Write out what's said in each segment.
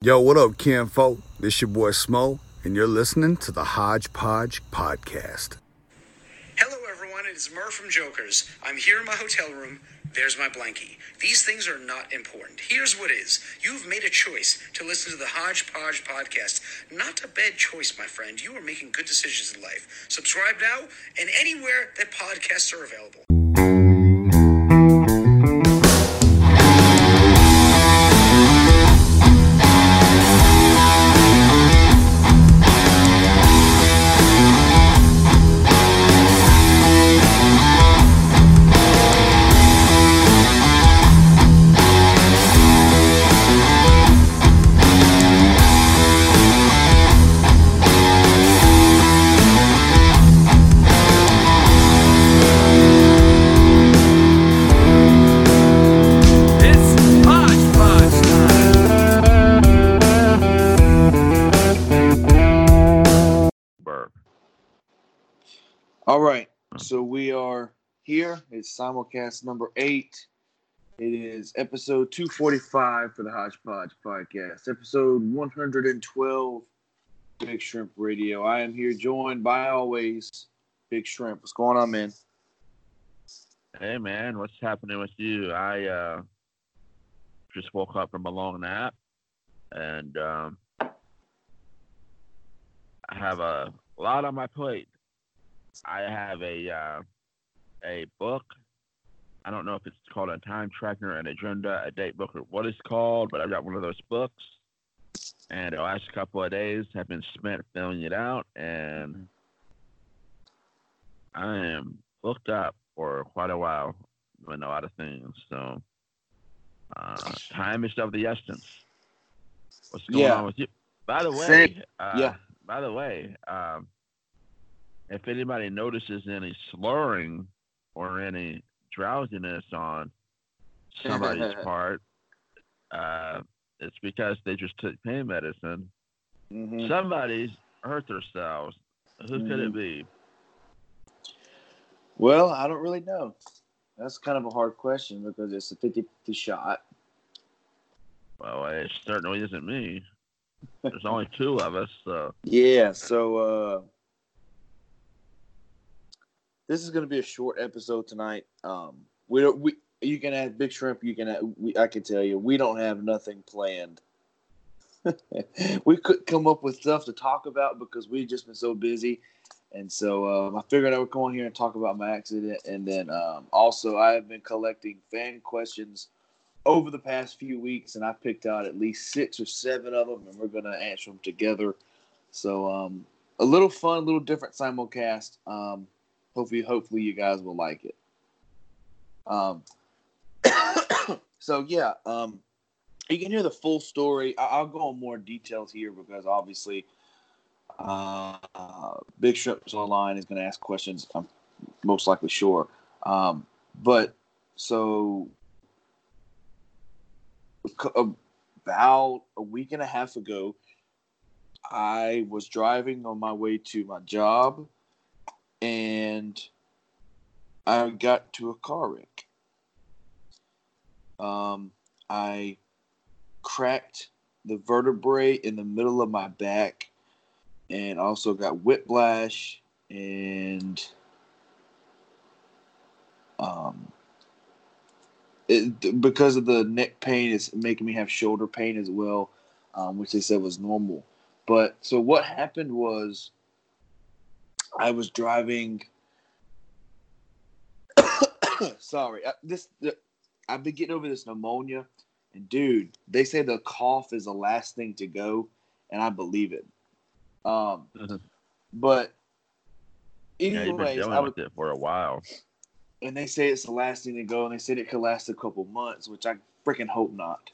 Yo, what up, Kinfolk? This your boy Smo, and you're listening to the Hodgepodge Podcast. Hello, everyone. It's Murr from Jokers. I'm here in my hotel room. There's my blankie. These things are not important. Here's what is. You've made a choice to listen to the Hodgepodge podcast. Not a bad choice, my friend. You are making good decisions in life. Subscribe now and anywhere that podcasts are available. So we are here. It's simulcast number eight. It is episode 245 for the Hodgepodge podcast, episode 112, Big Shrimp Radio. I am here joined by always Big Shrimp. What's going on, man? Hey man, what's happening with you? I uh, just woke up from a long nap, and um, I have a lot on my plate. I have a uh, a book. I don't know if it's called a time tracker, an agenda, a date book, or what it's called, but I've got one of those books. And the last couple of days have been spent filling it out, and I am booked up for quite a while doing a lot of things. So uh, time is of the essence. What's going Yeah. on with you? By the way, uh, Yeah. By the way, um, if anybody notices any slurring or any drowsiness on somebody's part, uh, it's because they just took pain medicine. Mhm. Somebody's hurt themselves. Who could it Mhm. be? Well, I don't really know. That's kind of a hard question because it's a 50 50 shot. Well, it certainly isn't me. There's only two of us, so Yeah, so uh this is going to be a short episode tonight. Um we don't we you can add big shrimp, you can add, we, I can tell you we don't have nothing planned. we couldn't come up with stuff to talk about because we've just been so busy. And so um, I figured I would come on here and talk about my accident. And then um, also, I have been collecting fan questions over the past few weeks, and I picked out at least six or seven of them, and we're going to answer them together. So um, a little fun, a little different simulcast. Um, hopefully, hopefully you guys will like it. Um, so yeah, um, you can hear the full story. I- I'll go on more details here because obviously, uh, Big Shrimps Online is going to ask questions. I'm most likely sure. Um, but so about a week and a half ago, I was driving on my way to my job and I got to a car wreck. Um, I cracked the vertebrae in the middle of my back and also got whiplash and um, it, because of the neck pain, it's making me have shoulder pain as well, um, which they said was normal. But so what happened was, I was driving. sorry, I, this the, I've been getting over this pneumonia, and dude, they say the cough is the last thing to go, and I believe it. Um, but you've been anyways, dealing I was with it for a while. and they say it's the last thing to go, and they said it could last a couple months, which I freaking hope not.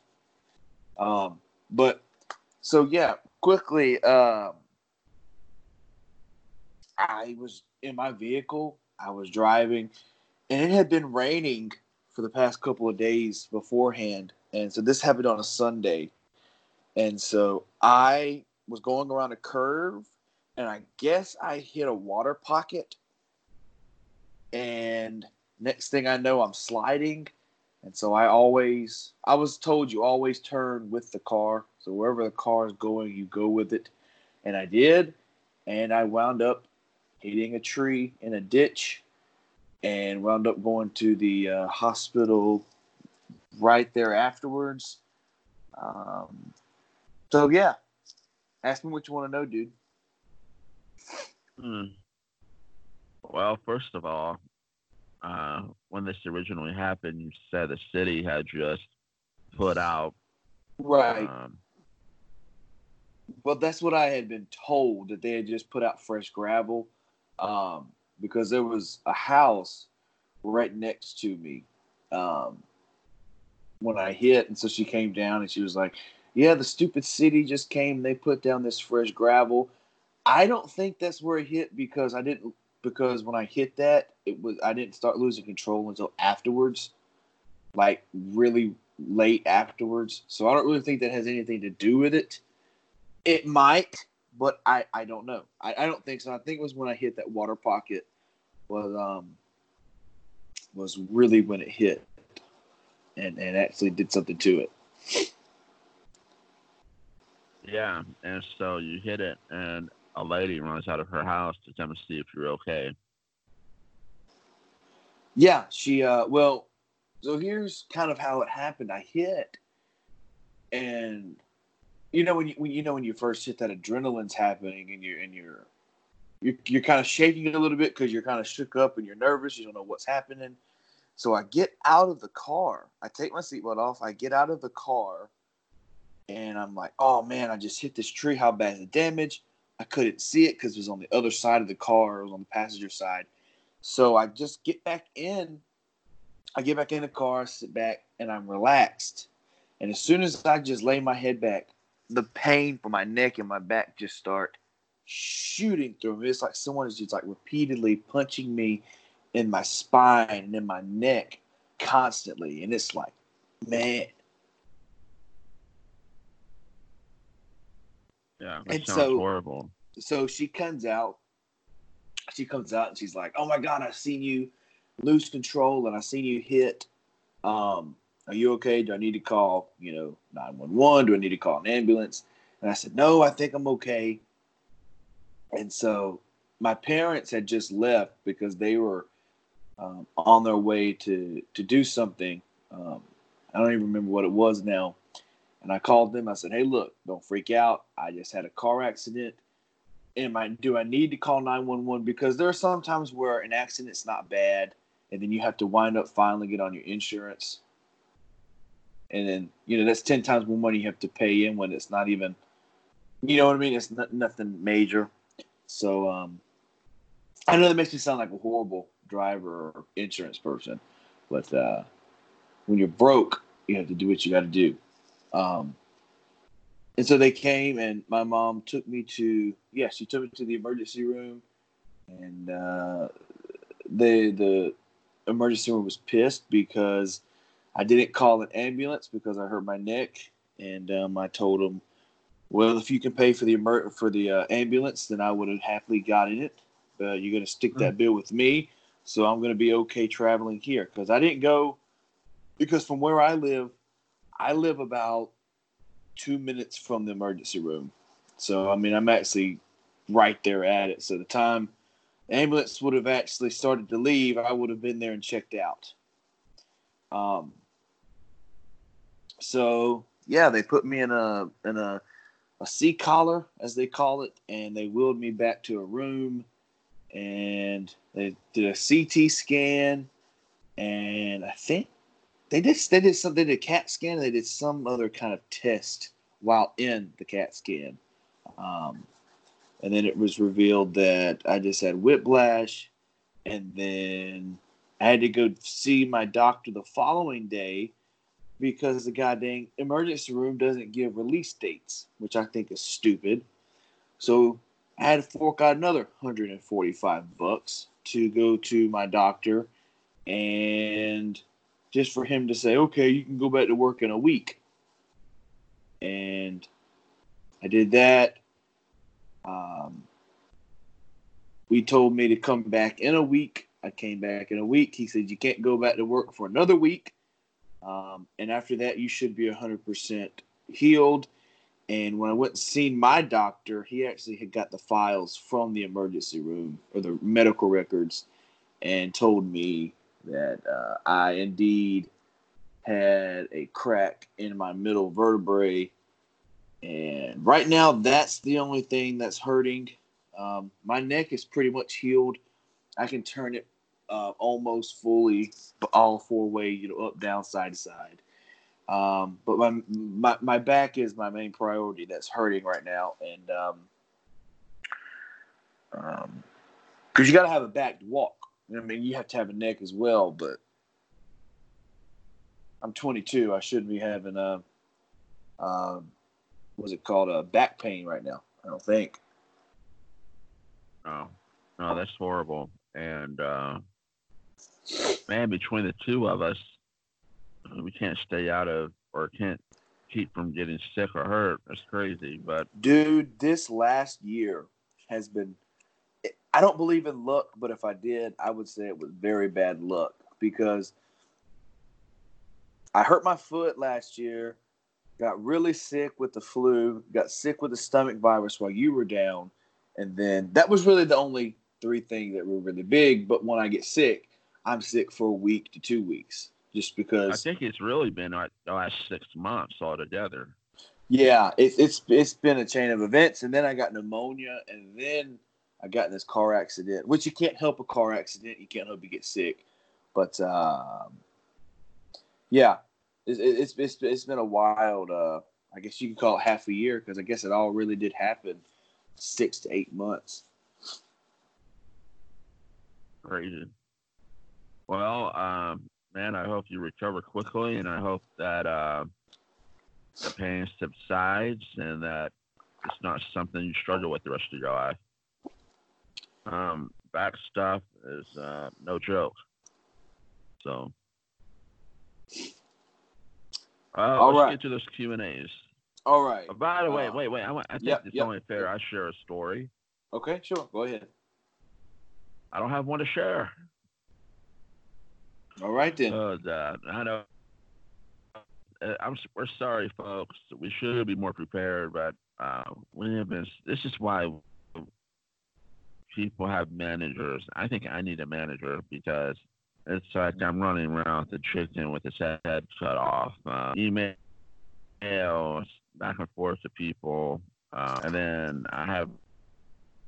Um, but so yeah, quickly, um, I was in my vehicle. I was driving, and it had been raining for the past couple of days beforehand, and so this happened on a Sunday, and so I was going around a curve, and I guess I hit a water pocket, and next thing I know, I'm sliding. And so I always, I was told you always turn with the car. So wherever the car is going, you go with it. And I did. And I wound up hitting a tree in a ditch and wound up going to the uh, hospital right there afterwards. Um, so, yeah. Ask me what you want to know, dude. Hmm. Well, first of all, uh, when this originally happened, you said the city had just put out. Right. Um, Well, that's what I had been told that they had just put out fresh gravel, um, because there was a house right next to me um, when I hit, and so she came down and she was like, "Yeah, the stupid city just came. They put down this fresh gravel." I don't think that's where it hit because I didn't because when I hit that, it was I didn't start losing control until afterwards, like really late afterwards. So I don't really think that has anything to do with it. It might, but I, I don't know. I, I don't think so. I think it was when I hit that water pocket was um was really when it hit and, and actually did something to it. yeah, and so you hit it, and a lady runs out of her house to come and see if you're okay. Yeah, she uh well so here's kind of how it happened. I hit and you know when you when you know when you first hit that adrenaline's happening and you're and you're you're, you're kind of shaking a little bit because you're kind of shook up and you're nervous. You don't know what's happening. So I get out of the car. I take my seatbelt off. I get out of the car, and I'm like, "Oh man, I just hit this tree. How bad is the damage?" I couldn't see it because it was on the other side of the car. It was on the passenger side. So I just get back in. I get back in the car, sit back, and I'm relaxed. And as soon as I just lay my head back, the pain from my neck and my back just start shooting through me. It's like someone is just like repeatedly punching me in my spine and in my neck constantly. And it's like, man. Yeah, And so- horrible. So she comes out. She comes out and she's like, "Oh my god, I've seen you lose control and I've seen you hit. Um, are you okay? Do I need to call, you know, nine one one? Do I need to call an ambulance?" And I said, "No, I think I'm okay." And so my parents had just left because they were um, on their way to to do something. Um, I don't even remember what it was now. And I called them. I said, "Hey, look, don't freak out. I just had a car accident. Am I? Do I need to call nine one one? Because there are some times where an accident's not bad, and then you have to wind up filing it on your insurance, and then you know that's ten times more money you have to pay in when it's not even, you know what I mean? It's not, nothing major. So um, I know that makes me sound like a horrible driver or insurance person, but uh, when you're broke, you have to do what you got to do. Um, and so they came, and my mom took me to yeah, she took me to the emergency room, and uh, the the emergency room was pissed because I didn't call an ambulance because I hurt my neck, and um, I told them, well, if you can pay for the emer- for the uh, ambulance, then I would have happily gotten it. But you're going to stick that bill with me, so I'm going to be okay traveling here because I didn't go because from where I live, I live about two minutes from the emergency room. So I mean, I'm actually right there at it. So the time the ambulance would have actually started to leave, I would have been there and checked out. Um. So yeah, they put me in a in a a C collar, as they call it, and they wheeled me back to a room, and they did a CT scan, and I think they did they did some they did a CAT scan. They did some other kind of test while in the CAT scan, um, and then it was revealed that I just had whiplash, and then I had to go see my doctor the following day because the goddamn emergency room doesn't give release dates, which I think is stupid. So I had to fork out another 145 bucks to go to my doctor and just for him to say, okay, you can go back to work in a week. And I did that. Um, we told me to come back in a week. I came back in a week. He said, you can't go back to work for another week. Um, and after that, you should be 100% healed. And when I went and seen my doctor, he actually had got the files from the emergency room or the medical records and told me that uh, I indeed had a crack in my middle vertebrae. And right now, that's the only thing that's hurting. Um, my neck is pretty much healed. I can turn it uh, almost fully, all four way, you know, up, down, side to side. Um, but my, my my back is my main priority. That's hurting right now, and um, um, because you got to have a back to walk. I mean, you have to have a neck as well. But I'm 22. I shouldn't be having a, um, what's it called, a back pain right now. I don't think. Oh, no, that's horrible. And uh, man, between the two of us, we can't stay out of or can't keep from getting sick or hurt. That's crazy. But Dude, this last year has been. I don't believe in luck, but if I did, I would say it was very bad luck because I hurt my foot last year, got really sick with the flu, got sick with the stomach virus while you were down, and then that was really the only three things that were really big. But when I get sick, I'm sick for a week to two weeks just because. I think it's really been like the last six months altogether. Yeah, it's it's it's been a chain of events, and then I got pneumonia, and then I got in this car accident, which you can't help a car accident. You can't help you get sick, but um, yeah, it's, it's it's it's been a wild. Uh, I guess you could call it half a year because I guess it all really did happen six to eight months. Crazy. Well, um, man, I hope you recover quickly, and I hope that uh, the pain subsides and that it's not something you struggle with the rest of your life. Um, back stuff is uh, no joke. So, uh, All let's right. get to those Q and A's. All right. Uh, by the way, Uh, wait, wait. I, want, I think yep, it's yep, only fair I share a story. Okay, sure. Go ahead. I don't have one to share. All right then. Oh, God. I know. Uh, I'm. We're sorry, folks. We should be more prepared, but uh, we have been. This is why people have managers. I think I need a manager because it's like I'm running around with a chicken with its head cut off. Uh, emails back and forth to people, uh, and then I have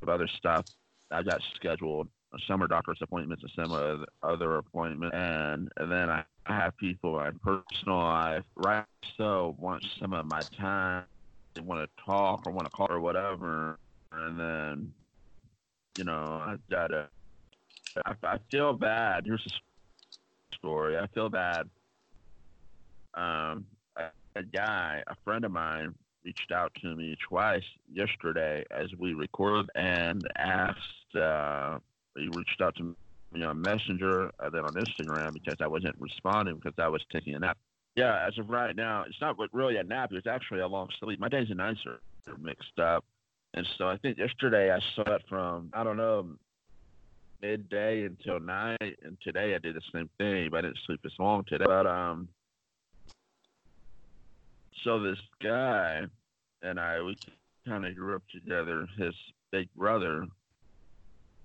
other stuff I've got scheduled summer doctor's appointments and some other, other appointments, and, and then I, have people in personal life, right? So want some of my time, they want to talk or want to call or whatever, and then, you know, I gotta. I, I feel bad. Here's a story. I feel bad. Um, a, a guy, a friend of mine, reached out to me twice yesterday as we recorded and asked. Uh, he reached out to me on Messenger and then on Instagram because I wasn't responding because I was taking a nap. Yeah, as of right now, it's not really a nap. It's actually a long sleep. My days and nights are, are mixed up. And so I think yesterday I slept from, I don't know, midday until night. And today I did the same thing, but I didn't sleep as long today. But, um, so this guy and I, we kind of grew up together. His big brother,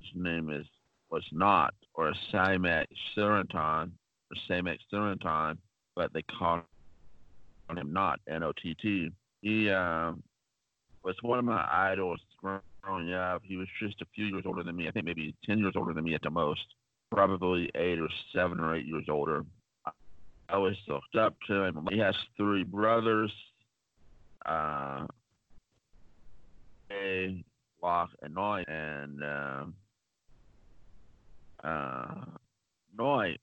his name is was not or Simek Suranton or Samek Suranton, but they called him not N O T T. He um, was one of my idols growing up. He was just a few years older than me. I think maybe ten years older than me at the most. Probably eight or seven or eight years older. I always looked up to him. He has three brothers. Uh, a Locke and Noy, and um, uh, Noy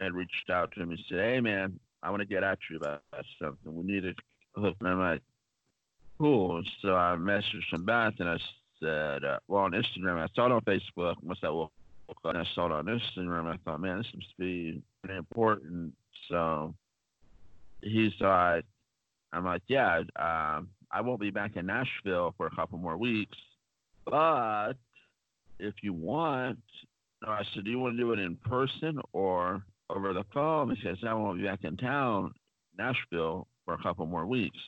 had reached out to him and said, "Hey, man, I want to get at you about something. We need to hook." And I'm like, "Cool." So I messaged him back and I said, uh, "Well, on Instagram, I saw it on Facebook. What's that? Well, and I saw it on Instagram. I thought, man, this must be pretty important." So he's like, I'm like, yeah, um, I won't be back in Nashville for a couple more weeks, but if you want, I said, do you want to do it in person or over the phone? He says, I won't be back in town, Nashville, for a couple more weeks.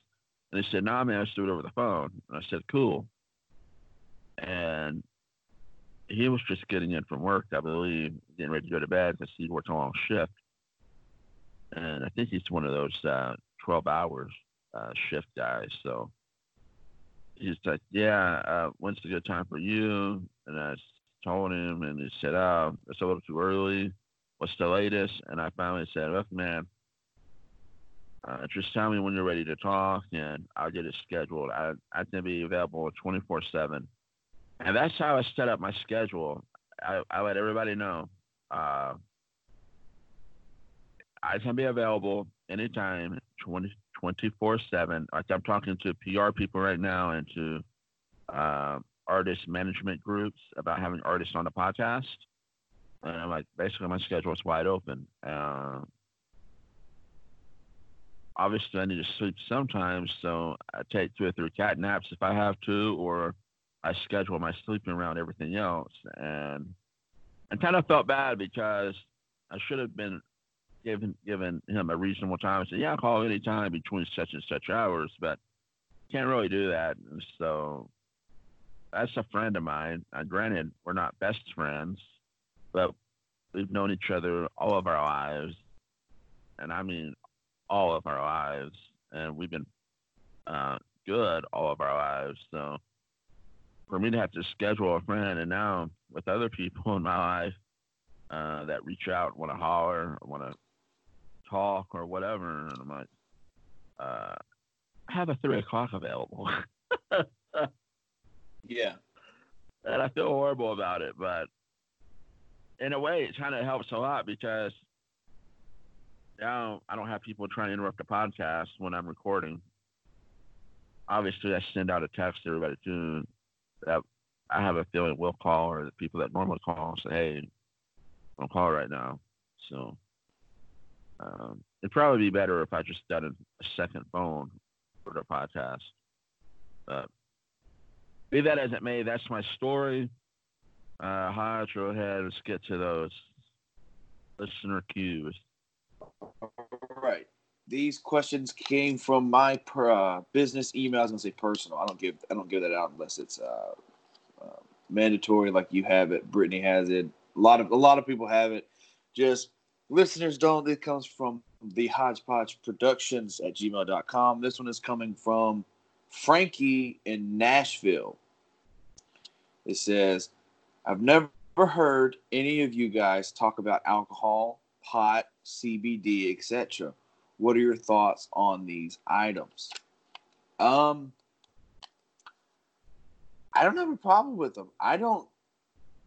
And he said, "Nah, man, let's do it over the phone." And I said, "Cool." And he was just getting in from work, I believe, getting ready to go to bed because he worked a long shift. And I think he's one of those uh, 12 hours uh, shift guys. So he's like, Yeah, uh, when's a good time for you? And I told him, and he said, Oh, it's a little too early. What's the latest? And I finally said, Look, man, uh, just tell me when you're ready to talk, and I'll get it scheduled. I, I can be available 24 7 and that's how I set up my schedule. I, I let everybody know uh, I can be available anytime, 20, 24 7. Like I'm talking to PR people right now and to uh, artist management groups about having artists on the podcast. And I'm like, basically, my schedule is wide open. Uh, obviously, I need to sleep sometimes, so I take two or three cat naps if I have to, or I schedule my sleeping around everything else, and I kind of felt bad because I should have been given given him a reasonable time. I said, "Yeah, I'll call any time between such and such hours," but can't really do that. And so that's a friend of mine. Uh, granted, we're not best friends, but we've known each other all of our lives, and I mean all of our lives, and we've been uh, good all of our lives. So for me to have to schedule a friend, and now with other people in my life uh, that reach out, want to holler, want to talk, or whatever, and I'm like, uh, I have a three o'clock available. Yeah. and I feel horrible about it, but in a way, it kind of helps a lot because now I don't have people trying to interrupt the podcast when I'm recording. Obviously, I send out a text to everybody too that I have a feeling will call or the people that normally call say, hey, don't call right now. So um, it'd probably be better if I just done a second phone for the podcast. But be that as it may, that's my story. Uh, go ahead. Let's get to those listener cues. All right. These questions came from my per, uh, business email. I was gonna say personal. I don't give I don't give that out unless it's uh, uh, mandatory, like you have it. Brittany has it. A lot of a lot of people have it. Just listeners don't. It comes from the Hodgepodge Productions at gmail.com. This one is coming from Frankie in Nashville. It says, I've never heard any of you guys talk about alcohol, pot, CBD, etc. What are your thoughts on these items? Um, I don't have a problem with them. I don't.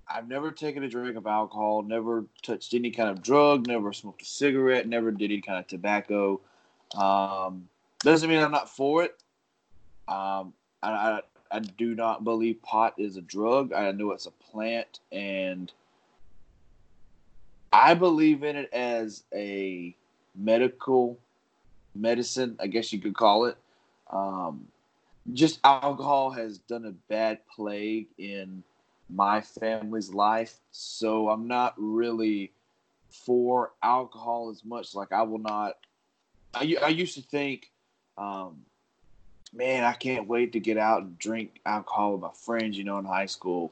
I've never taken a drink of alcohol, never touched any kind of drug, never smoked a cigarette, never did any kind of tobacco. Um, doesn't mean I'm not for it. Um, I, I, I do not believe pot is a drug. I know it's a plant, and I believe in it as a medical medicine, I guess you could call it. Um, just alcohol has done a bad plague in my family's life, so I'm not really for alcohol as much. Like I will not. I, I used to think, um, man, I can't wait to get out and drink alcohol with my friends, you know, in high school.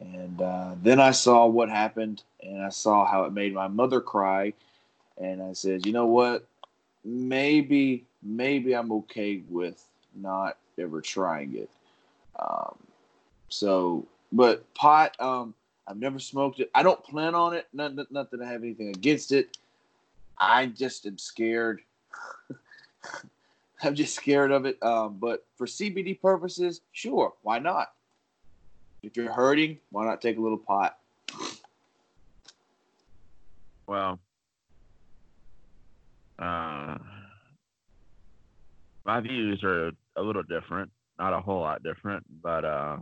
And uh, then I saw what happened, and I saw how it made my mother cry, and I said, you know what? Maybe, maybe I'm okay with not ever trying it. Um, so, but pot, um, I've never smoked it. I don't plan on it. Not, not, not that I have anything against it. I just am scared. I'm just scared of it. Um, but for CBD purposes, sure, why not? If you're hurting, why not take a little pot? Well, uh, my views are a little different, not a whole lot different. But uh,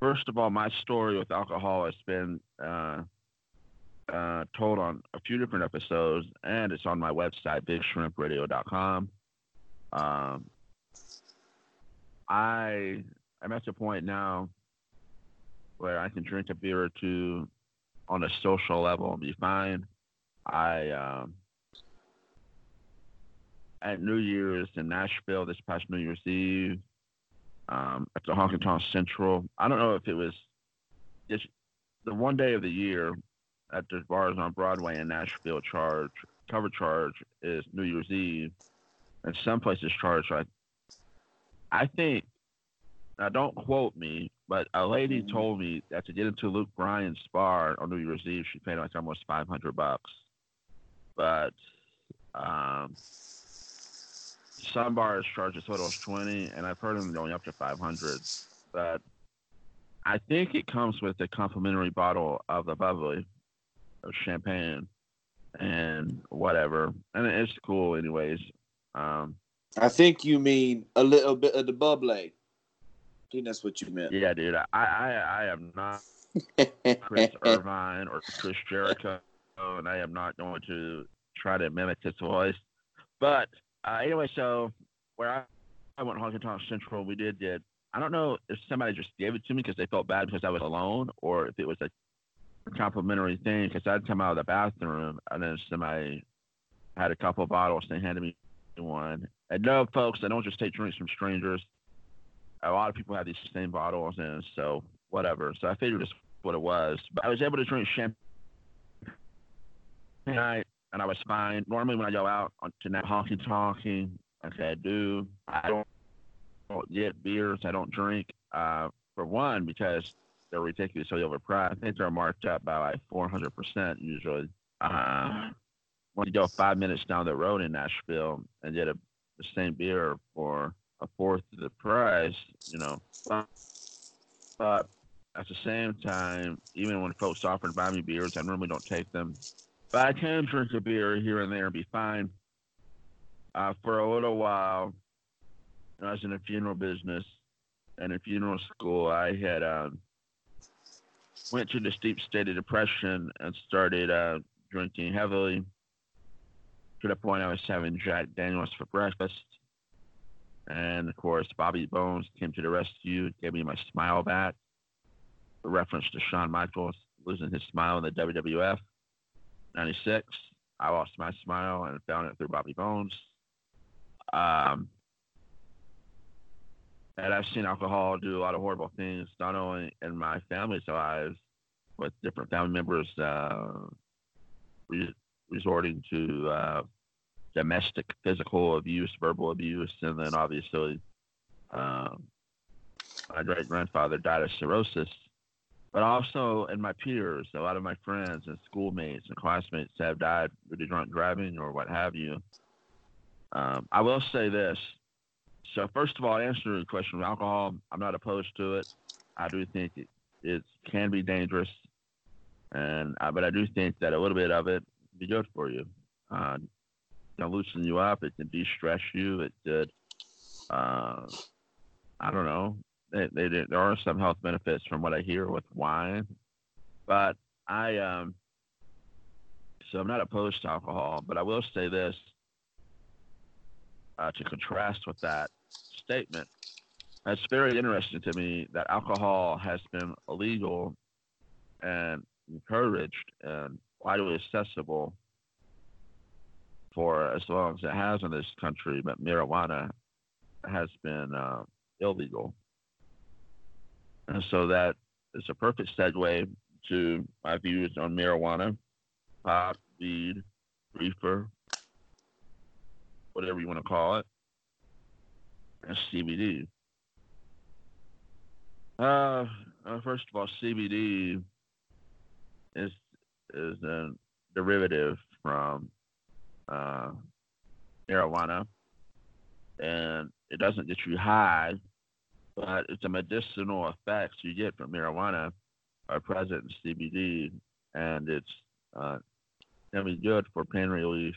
first of all, my story with alcohol has been uh, uh, told on a few different episodes, and it's on my website, bigshrimpradio.com. Um, I I'm at the point now where I can drink a beer or two on a social level and be fine. I um, at New Year's in Nashville this past New Year's Eve um, at the Honky Tonk Central. I don't know if it was just the one day of the year at the bars on Broadway in Nashville charge cover charge is New Year's Eve, and some places charge like I think. Now don't quote me, but a lady Mhm. told me that to get into Luke Bryan's bar on New Year's Eve, she paid like almost five hundred bucks. But um, some bars charge a total of twenty, and I've heard them going up to five hundred. But I think it comes with a complimentary bottle of the bubbly, of champagne, and whatever, and it's cool anyways. Um, I think you mean a little bit of the bubbly. I think that's what you meant. yeah, dude, I I, I am not Chris Irvine or Chris Jericho, and I am not going to try to mimic his voice. But uh, anyway, so where I, I went Honky Tonk Central, we did get. I don't know if somebody just gave it to me because they felt bad because I was alone, or if it was a complimentary thing because I'd come out of the bathroom and then somebody had a couple of bottles and they handed me one. And no, folks, I don't just take drinks from strangers. A lot of people have these same bottles, and so whatever. So I figured it's what it was. But I was able to drink champagne night, and I was fine. Normally, when I go out to now honky tonking, okay, I do. I don't, don't get beers. I don't drink. Uh, for one, because they're ridiculously overpriced. I think they're marked up by like 400% usually. Uh, when you go five minutes down the road in Nashville and get a, the same beer for a fourth of the price, you know. But, at the same time, even when folks offer to buy me beers, I normally don't take them. But I can drink a beer here and there and be fine. Uh, for a little while, I was in the funeral business and in funeral school. I had um, went through the steep state of depression and started uh, drinking heavily to the point I was having Jack Daniels for breakfast. And of course, Bobby Bones came to the rescue, gave me my smile back. A reference to Shawn Michaels losing his smile in the WWF. 96, I lost my smile and found it through Bobby Bones. Um, and I've seen alcohol do a lot of horrible things, not only in my family's lives, with different family members uh, resorting to uh, domestic physical abuse, verbal abuse, and then obviously um, my great grandfather died of cirrhosis. But also in my peers, a lot of my friends and schoolmates and classmates have died due to drunk driving or what have you. Um, I will say this. So first of all, answer the question of alcohol. I'm not opposed to it. I do think it, it can be dangerous, and uh, but I do think that a little bit of it be good for you. Uh, can loosen you up. It can de-stress you. It could. Uh, I don't know. They, they, there are some health benefits from what I hear with wine, but I um. So I'm not opposed to alcohol, but I will say this. Uh, to contrast with that statement, it's very interesting to me that alcohol has been illegal and encouraged and widely accessible for as long as it has in this country, but marijuana has been uh, illegal. And so that is a perfect segue to my views on marijuana, pot, weed, reefer, whatever you want to call it, and CBD. Uh, uh, first of all, CBD is is a derivative from uh, marijuana, and it doesn't get you high, but it's a medicinal effects you get from marijuana are present in CBD, and it's uh, can be good for pain relief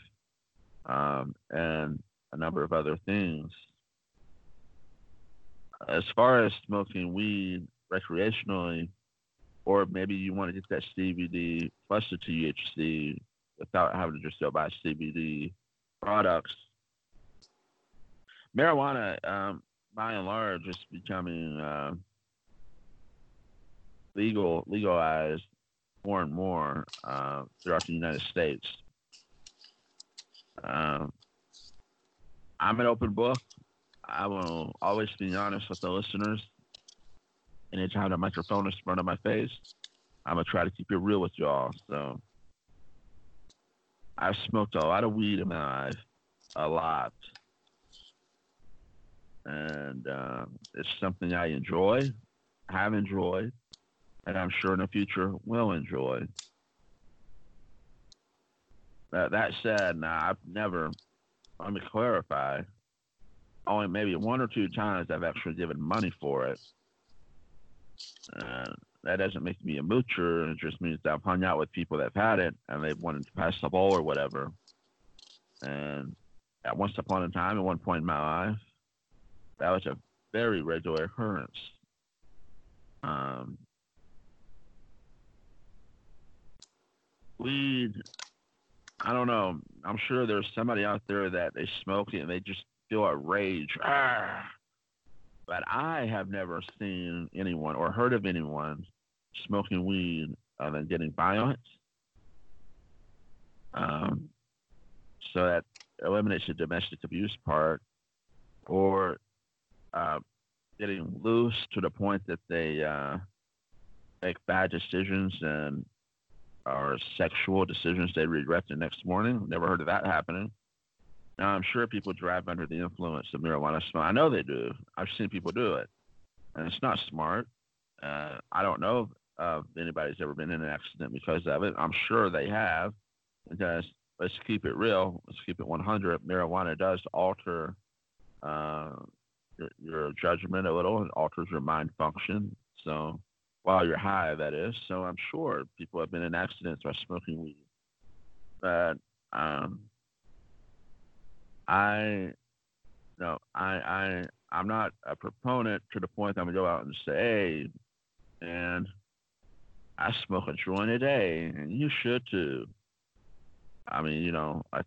um, and a number of other things. As far as smoking weed recreationally, or maybe you want to get that CBD plus the THC without having to just go buy CBD products. Marijuana, um, by and large, is becoming uh, legal, legalized more and more uh, throughout the United States. Um, I'm an open book. I will always be honest with the listeners. Anytime the microphone is in front of my face, I'm gonna try to keep it real with y'all. So I've smoked a lot of weed in my life, a lot, and uh, it's something I enjoy, have enjoyed, and I'm sure in the future will enjoy. That, that said, now I've never, let me clarify, only maybe one or two times I've actually given money for it. Uh, that doesn't make me a moocher. It just means I've hung out with people that've had it and they've wanted to pass the ball or whatever. And at once upon a time, at one point in my life, that was a very regular occurrence. Um, weed, I don't know. I'm sure there's somebody out there that they smoke it and they just feel a rage. Ah! But I have never seen anyone or heard of anyone smoking weed and then getting violent. Um, so that eliminates the domestic abuse part, or uh, getting loose to the point that they uh, make bad decisions and or sexual decisions they regret the next morning. Never heard of that happening. Now I'm sure people drive under the influence of marijuana smoke. I know they do. I've seen people do it, and it's not smart. Uh, I don't know if anybody's ever been in an accident because of it. I'm sure they have. Because let's keep it real. Let's keep it 100. Marijuana does alter uh, your, your judgment a little. It alters your mind function. So while you're high, that is. So I'm sure people have been in accidents by smoking weed. But um, I, no, I, I, I'm not a proponent to the point that I'm gonna go out and say, hey, and I smoke a joint a day, and you should too. I mean, you know, I,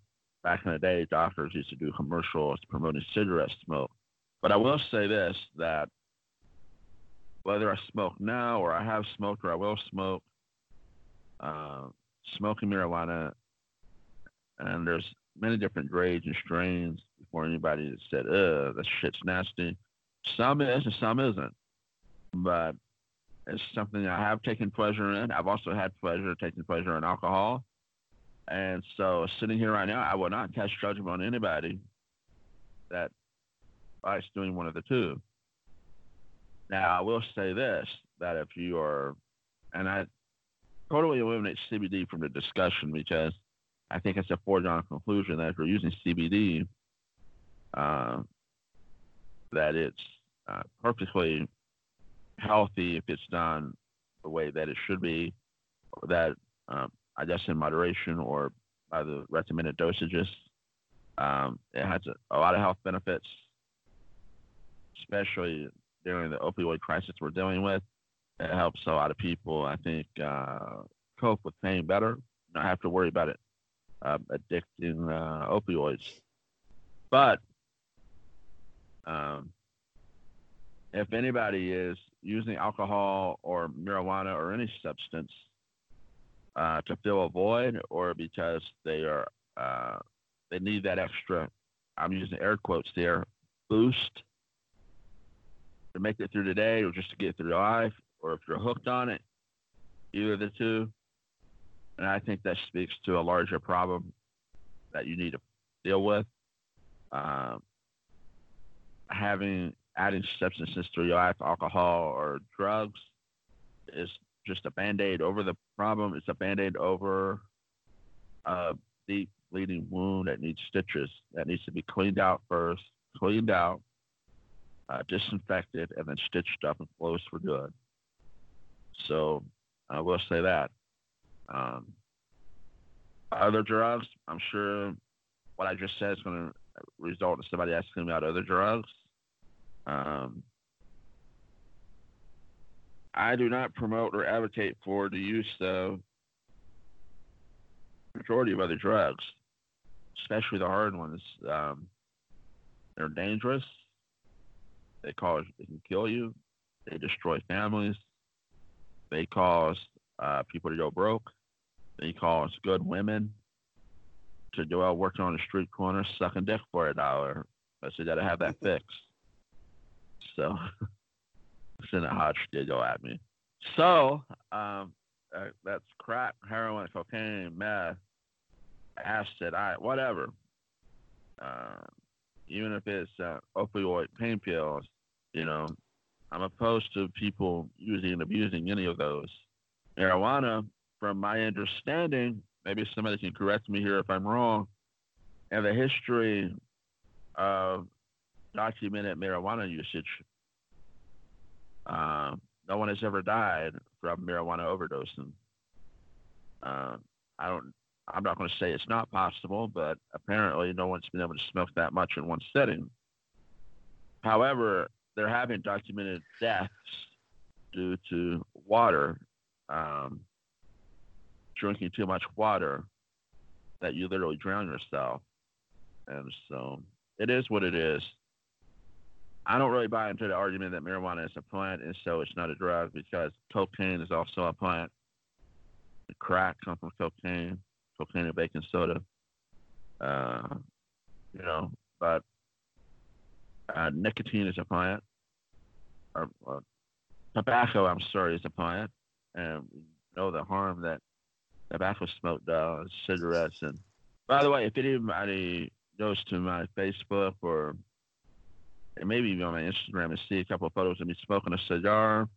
back in the day, doctors used to do commercials promoting cigarette smoke. But I will say this: that whether I smoke now or I have smoked or I will smoke, uh, smoking marijuana, and there's many different grades and strains before anybody said, "Uh, that shit's nasty." Some is and some isn't, but it's something I have taken pleasure in. I've also had pleasure taking pleasure in alcohol, and so sitting here right now, I will not cast judgment on anybody that likes doing one of the two. Now, I will say this: that if you are, and I totally eliminate CBD from the discussion because I think it's a foregone conclusion that if you're using CBD, uh, that it's uh, perfectly healthy if it's done the way that it should be, or that um, I guess in moderation or by the recommended dosages. Um, it has a, a, lot of health benefits, especially during the opioid crisis we're dealing with. It helps a lot of people, I think, uh, cope with pain better, not have to worry about it uh, addicting uh, opioids. But um, if anybody is using alcohol or marijuana or any substance uh, to fill a void or because they are uh, they need that extra I'm using air quotes there boost to make it through the day or just to get through life or if you're hooked on it either the two and I think that speaks to a larger problem that you need to deal with. Um, having adding substances to your life, alcohol or drugs, is just a band aid over the problem. It's a band aid over a deep bleeding wound that needs stitches, that needs to be cleaned out first, cleaned out, uh, disinfected, and then stitched up and closed for good. So I will say that. Um, other drugs, I'm sure what I just said is going to result in somebody asking me about other drugs. Um, I do not promote or advocate for the use of majority of other drugs, especially the hard ones. Um, they're dangerous. They cause they can kill you. They destroy families. They cause uh, people to go broke. They cause good women to go out working on the street corner sucking dick for a dollar. I said, gotta have that fixed. So, Senate Hodge did go at me. So, um, uh, that's crack, heroin, cocaine, meth, acid, I whatever. Uh, even if it's uh, opioid pain pills, you know, I'm opposed to people using and abusing any of those. Marijuana, from my understanding, maybe somebody can correct me here if I'm wrong, and the history of documented marijuana usage. Uh, no one has ever died from marijuana overdosing. Uh, I don't. I'm not going to say it's not possible, but apparently no one's been able to smoke that much in one sitting. However, there have been documented deaths due to water, um, drinking too much water, that you literally drown yourself. And so it is what it is. I don't really buy into the argument that marijuana is a plant and so it's not a drug because cocaine is also a plant. Crack comes from cocaine, cocaine and baking soda. Uh, you know, but uh, nicotine is a plant. Or, or tobacco, I'm sorry, is a plant. And know the harm that tobacco smoke does, cigarettes. And by the way, if anybody goes to my Facebook or maybe even on my Instagram and see a couple of photos of me smoking a cigar,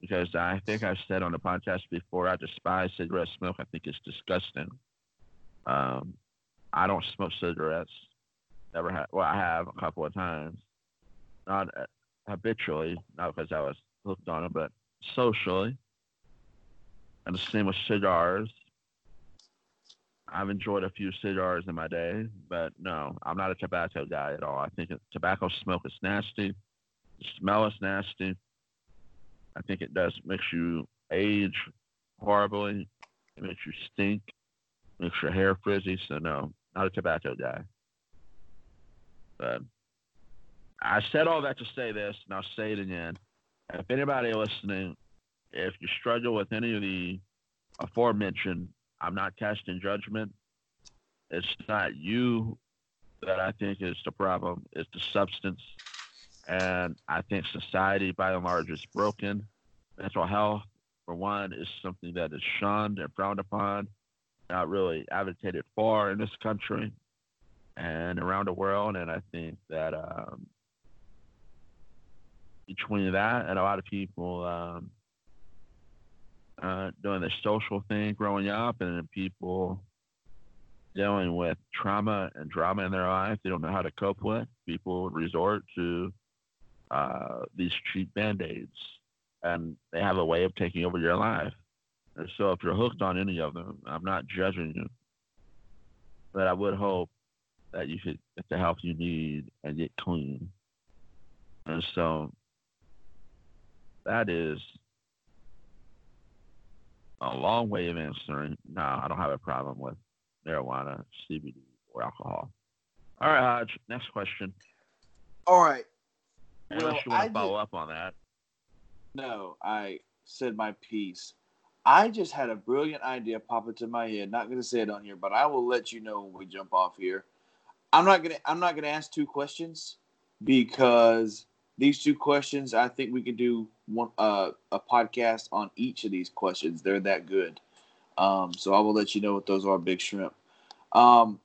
because I think I've said on the podcast before I despise cigarette smoke. I think it's disgusting. Um, I don't smoke cigarettes. Never had. Well, I have a couple of times, not uh, habitually, not because I was hooked on it, but socially. And the same with cigars. I've enjoyed a few cigars in my day, but no, I'm not a tobacco guy at all. I think tobacco smoke is nasty. The smell is nasty. I think it does makes you age horribly. It makes you stink. Makes your hair frizzy. So no, not a tobacco guy. But I said all that to say this, and I'll say it again. If anybody listening, if you struggle with any of the aforementioned I'm not casting judgment. It's not you that I think is the problem. It's the substance. And I think society, by and large, is broken. Mental health, for one, is something that is shunned and frowned upon, not really advocated for in this country and around the world. And I think that um, between that and a lot of people um, uh, doing the social thing growing up, and people dealing with trauma and drama in their life they don't know how to cope with. People resort to uh, these cheap band aids, and they have a way of taking over your life. And so, if you're hooked on any of them, I'm not judging you, but I would hope that you should get the help you need and get clean. And so, that is a long way of answering. No, I don't have a problem with marijuana, CBD, or alcohol. All right, Hodge. Next question. All right. Unless Well, you want I to follow did- up on that. No, I said my piece. I just had a brilliant idea pop into my head. Not going to say it on here, but I will let you know when we jump off here. I'm not gonna. I'm not gonna ask two questions because these two questions, I think we could do one uh, a podcast on each of these questions. They're that good. Um, so I will let you know what those are, Big Shrimp. Um,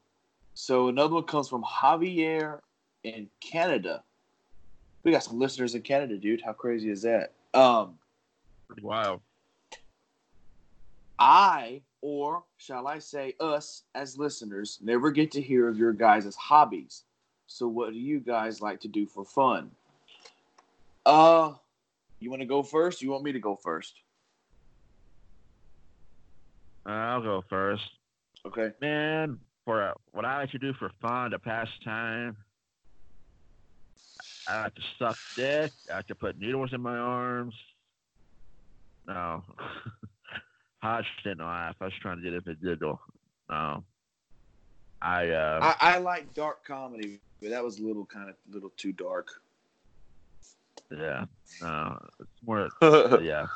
so another one comes from Javier in Canada. We got some listeners in Canada, dude. How crazy is that? Um, wild. I, or shall I say us as listeners, never get to hear of your guys' hobbies. So what do you guys like to do for fun? Uh, you want to go first? You want me to go first? Uh, I'll go first. Okay. Man, for uh, what I like to do for fun, to pass time, I like to suck dick. I like to put needles in my arms. No. Hodge didn't laugh. I was trying to get to giggle. No. I, uh, I, I like dark comedy, but that was a little kind of little too dark. Yeah. It's more, yeah.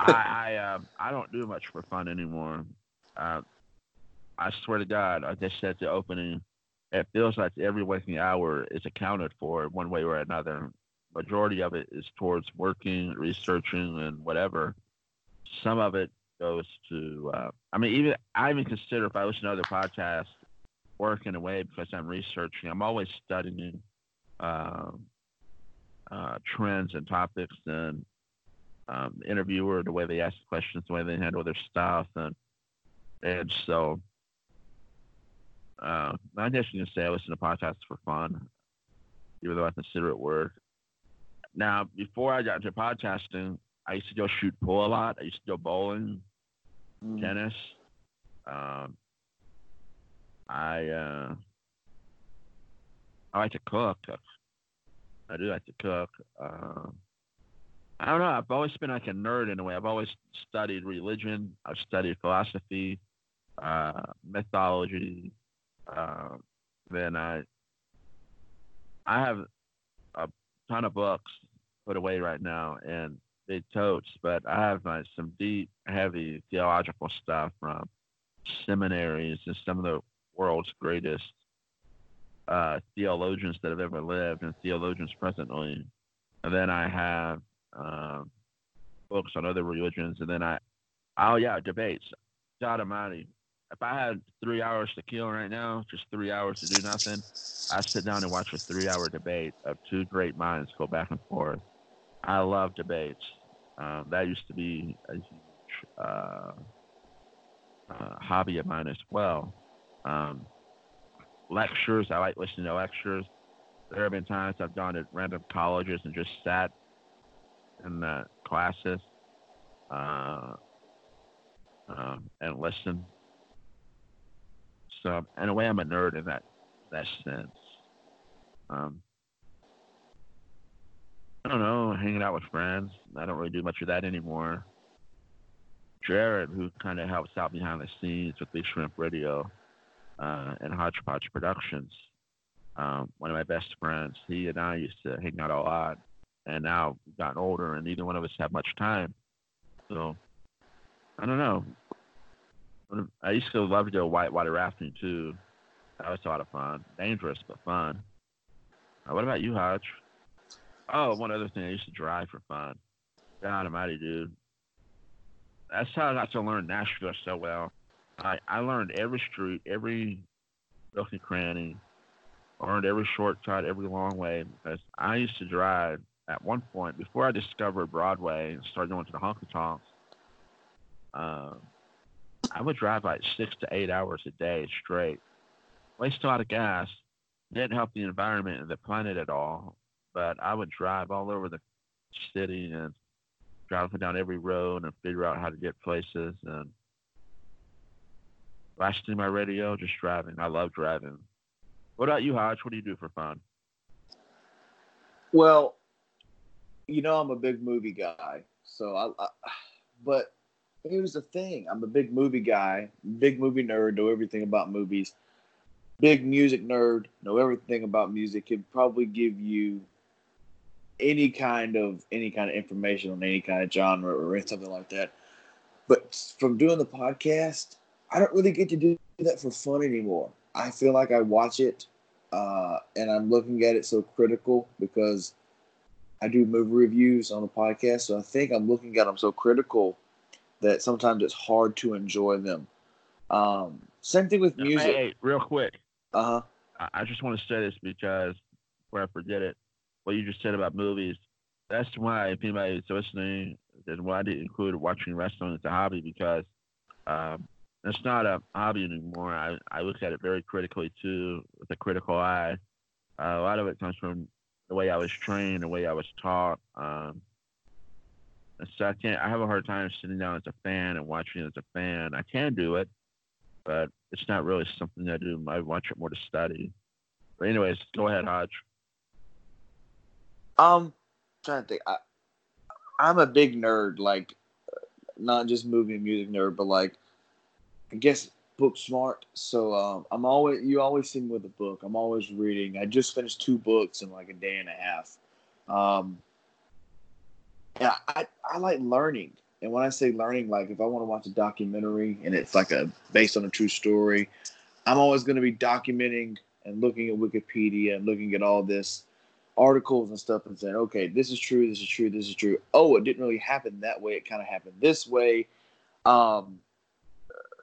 I I, um, I don't do much for fun anymore. Uh, I swear to God, like I said at the opening, it feels like every waking hour is accounted for one way or another. Majority of it is towards working, researching, and whatever. Some of it goes to. Uh, I mean, even I even consider if I listen to other podcasts, working away because I'm researching. I'm always studying um, uh, trends and topics and um, the interviewer, the way they ask questions, the way they handle their stuff, and and so uh, I guess you can say I listen to podcasts for fun, even though I consider it work. Now, before I got into podcasting, I used to go shoot pool a lot. I used to go bowling, Mm. tennis. Um, I uh, I like to cook. I do like to cook. Um, I don't know. I've always been like a nerd in a way. I've always studied religion. I've studied philosophy, uh, mythology. Uh, then I I have a ton of books put away right now and big totes, but I have like some deep, heavy theological stuff from seminaries and some of the world's greatest uh, theologians that have ever lived and theologians presently. And then I have um, books on other religions, and then I, oh yeah, debates. God Almighty, if I had three hours to kill right now, just three hours to do nothing, I sit down and watch a three-hour debate of two great minds go back and forth. I love debates. Um, that used to be a huge uh, uh, hobby of mine as well. Um, lectures, I like listening to lectures. There have been times I've gone to random colleges and just sat in the classes uh, um, and listened. So, in a way, I'm a nerd in that that sense. Um, I don't know, hanging out with friends. I don't really do much of that anymore. Jared, who kind of helps out behind the scenes with Big Shrimp Radio uh, and Hodgepodge Productions, um, one of my best friends, he and I used to hang out a lot. And now we've gotten older, and neither one of us have much time. So, I don't know. I used to love to go whitewater rafting too. That was a lot of fun. Dangerous, but fun. Uh, what about you, Hodge? Oh, one other thing. I used to drive for fun. God almighty, dude. That's how I got to learn Nashville so well. I, I learned every street, every nook and cranny, learned every shortcut, every long way because I used to drive at one point before I discovered Broadway and started going to the honky tonks. Um, I would drive like six to eight hours a day straight. Waste a lot of gas. Didn't help the environment and the planet at all. But I would drive all over the city and drive down every road and figure out how to get places and listening my radio, just driving. I love driving. What about you, Hodge? What do you do for fun? Well, you know I'm a big movie guy, so I, I but here's the thing: I'm a big movie guy, big movie nerd, know everything about movies. Big music nerd, know everything about music. Can probably give you any kind of any kind of information on any kind of genre or something like that. But from doing the podcast, I don't really get to do that for fun anymore. I feel like I watch it uh, and I'm looking at it so critical because I do movie reviews on the podcast. So I think I'm looking at them so critical that sometimes it's hard to enjoy them. Um, same thing with music. Hey, hey, real quick. Uh huh. I- I just want to say this because before I forget it, what you just said about movies, that's why if anybody's listening, that's why I didn't include watching wrestling as a hobby because um, it's not a hobby anymore. I, I look at it very critically too, with a critical eye. Uh, a lot of it comes from the way I was trained, the way I was taught. Um, so I can't. I have a hard time sitting down as a fan and watching as a fan. I can do it, but it's not really something I do. I watch it more to study. But anyways, go ahead, Hodge. Um, trying to think. I, I'm a big nerd, like not just movie and music nerd, but like I guess book smart. So um, I'm always you always see me with a book. I'm always reading. I just finished two books in like a day and a half. Um, yeah, I I like learning. And when I say learning, like if I want to watch a documentary and it's like a based on a true story, I'm always going to be documenting and looking at Wikipedia and looking at all this articles and stuff and saying, okay, this is true, this is true, this is true. Oh, it didn't really happen that way. It kind of happened this way. Um,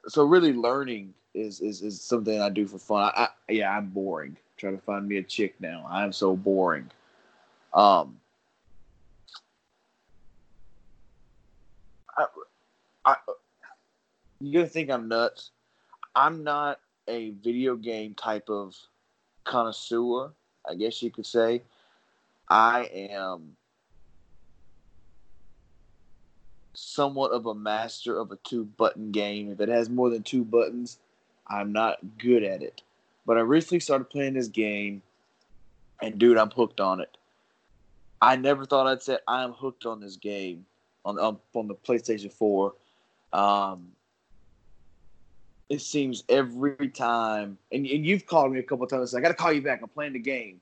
so really learning is, is, is something I do for fun. I, I, yeah, I'm boring. Try to find me a chick now. I'm so boring. Um, I, I, you're gonna think I'm nuts. I'm not a video game type of connoisseur, I guess you could say. I am somewhat of a master of a two button game. If it has more than two buttons, I'm not good at it. But I recently started playing this game, and dude, I'm hooked on it. I never thought I'd say I'm hooked on this game on on, on the PlayStation 4. Um, it seems every time, and, and you've called me a couple times. I got to call you back. I'm playing the game,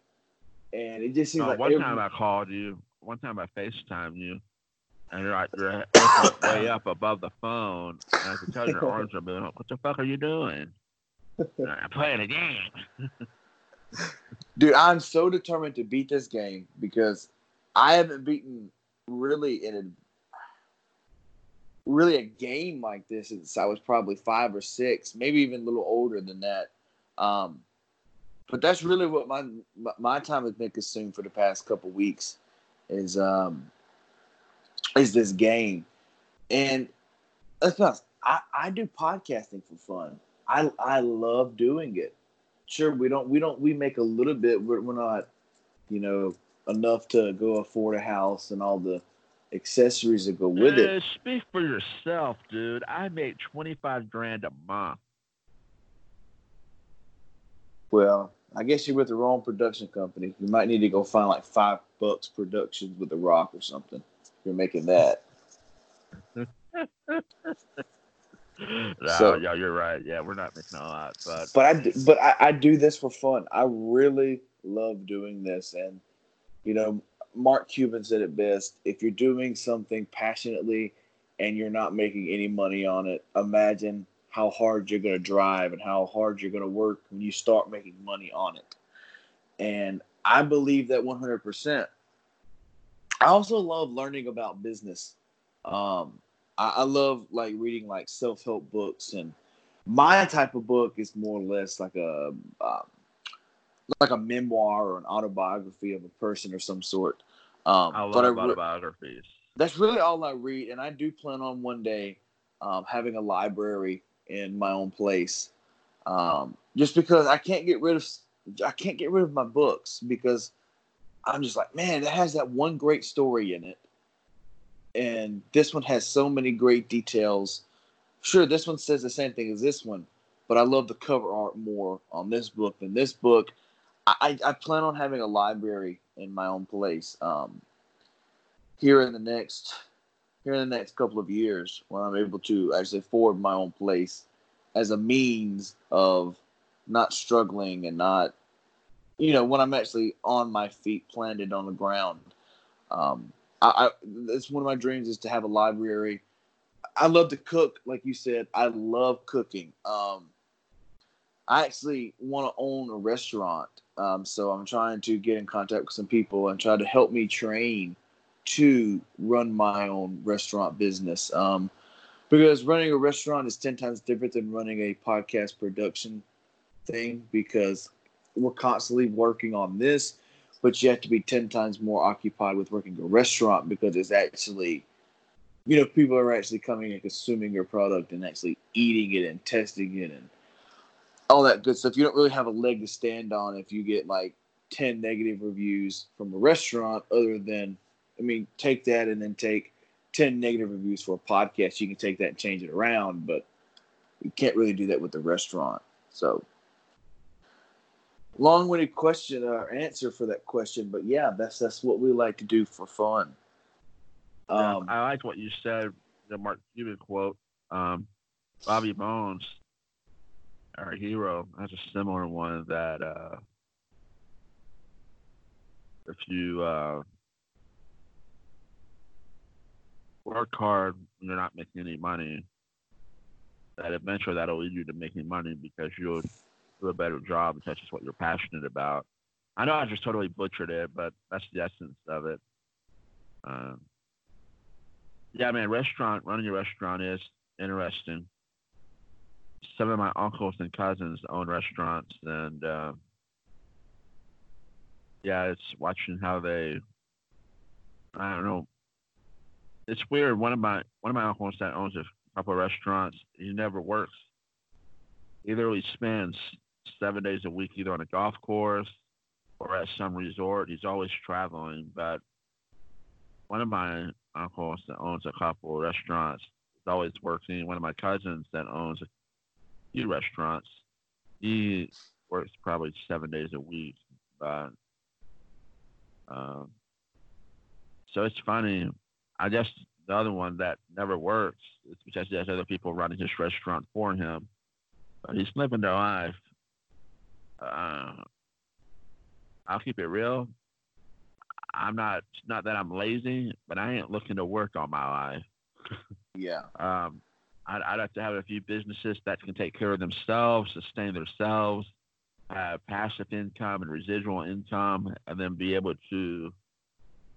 and it just seems No, like one every, time I called you. One time I FaceTimed you, and you're like way up above the phone, and I can tell your arms are moving. What the fuck are you doing? I'm playing a game. dude, I'm so determined to beat this game because I haven't beaten really in a really a game like this since I was probably five or six, maybe even a little older than that. Um, but that's really what my my- my time has been consumed for the past couple weeks is um is this game, and let's be honest, I I do podcasting for fun. I I love doing it. Sure, we don't we don't we make a little bit. We're, we're not, you know, enough to go afford a house and all the accessories that go with it. Uh, speak for yourself, dude. I make twenty five grand a month. Well, I guess you're with the wrong production company. You might need to go find like five bucks productions with The Rock or something. You're making that. No, So- yeah, you're right. Yeah, we're not making a lot, but But I but I, I do this for fun. I really love doing this, and you know, Mark Cuban said it best: if you're doing something passionately and you're not making any money on it, imagine how hard you're going to drive and how hard you're going to work when you start making money on it. And I believe that 100%. I also love learning about business. Um, I, I love like reading like self help books, and my type of book is more or less like a um, like a memoir or an autobiography of a person or some sort. Um, I love but I re- autobiographies. that's really all I read, and I do plan on one day um, having a library in my own place. Um, just because I can't get rid of I can't get rid of my books because I'm just like, man, it has that one great story in it, and this one has so many great details. Sure, this one says the same thing as this one, but I love the cover art more on this book than this book. I, I plan on having a library in my own place. Um, here in the next here in the next couple of years when I'm able to actually afford my own place as a means of not struggling and not you know when I'm actually on my feet planted on the ground. Um, I, I that's one of my dreams is to have a library. I love to cook, like you said. I love cooking. Um, I actually want to own a restaurant, um, so I'm trying to get in contact with some people and try to help me train to run my own restaurant business. Um, because running a restaurant is 10 times different than running a podcast production thing because we're constantly working on this, but you have to be 10 times more occupied with working a restaurant because it's actually, you know, people are actually coming and consuming your product and actually eating it and testing it and all that good stuff. You don't really have a leg to stand on if you get like 10 negative reviews from a restaurant other than I mean, take that and then take 10 negative reviews for a podcast. You can take that and change it around, but you can't really do that with the restaurant. So, long winded question or answer for that question, but yeah, that's that's what we like to do for fun. Yeah, Um, I liked what you said, the Mark Cuban quote. Um, Bobby Bones, our hero, has a similar one that uh, if you uh, work hard when you're not making any money, that eventually that'll lead you to making money because you'll do a better job if that's just what you're passionate about. I know I just totally butchered it, but that's the essence of it. Um, yeah, man, restaurant running your restaurant is interesting. Some of my uncles and cousins own restaurants, and uh, yeah, it's watching how they. I don't know. It's weird. One of my one of my uncles that owns a couple of restaurants, he never works. He spends seven days a week either on a golf course or at some resort. He's always traveling. But one of my uncles that owns a couple of restaurants is always working. One of my cousins that owns a few restaurants, he works probably seven days a week. But um, so it's funny. I guess the other one that never works is because he has other people running his restaurant for him. But he's living their life. Uh, I'll keep it real. I'm not not that I'm lazy, but I ain't looking to work all my life. Yeah. Um, I'd, I'd have to have a few businesses that can take care of themselves, sustain themselves, have passive income and residual income, and then be able to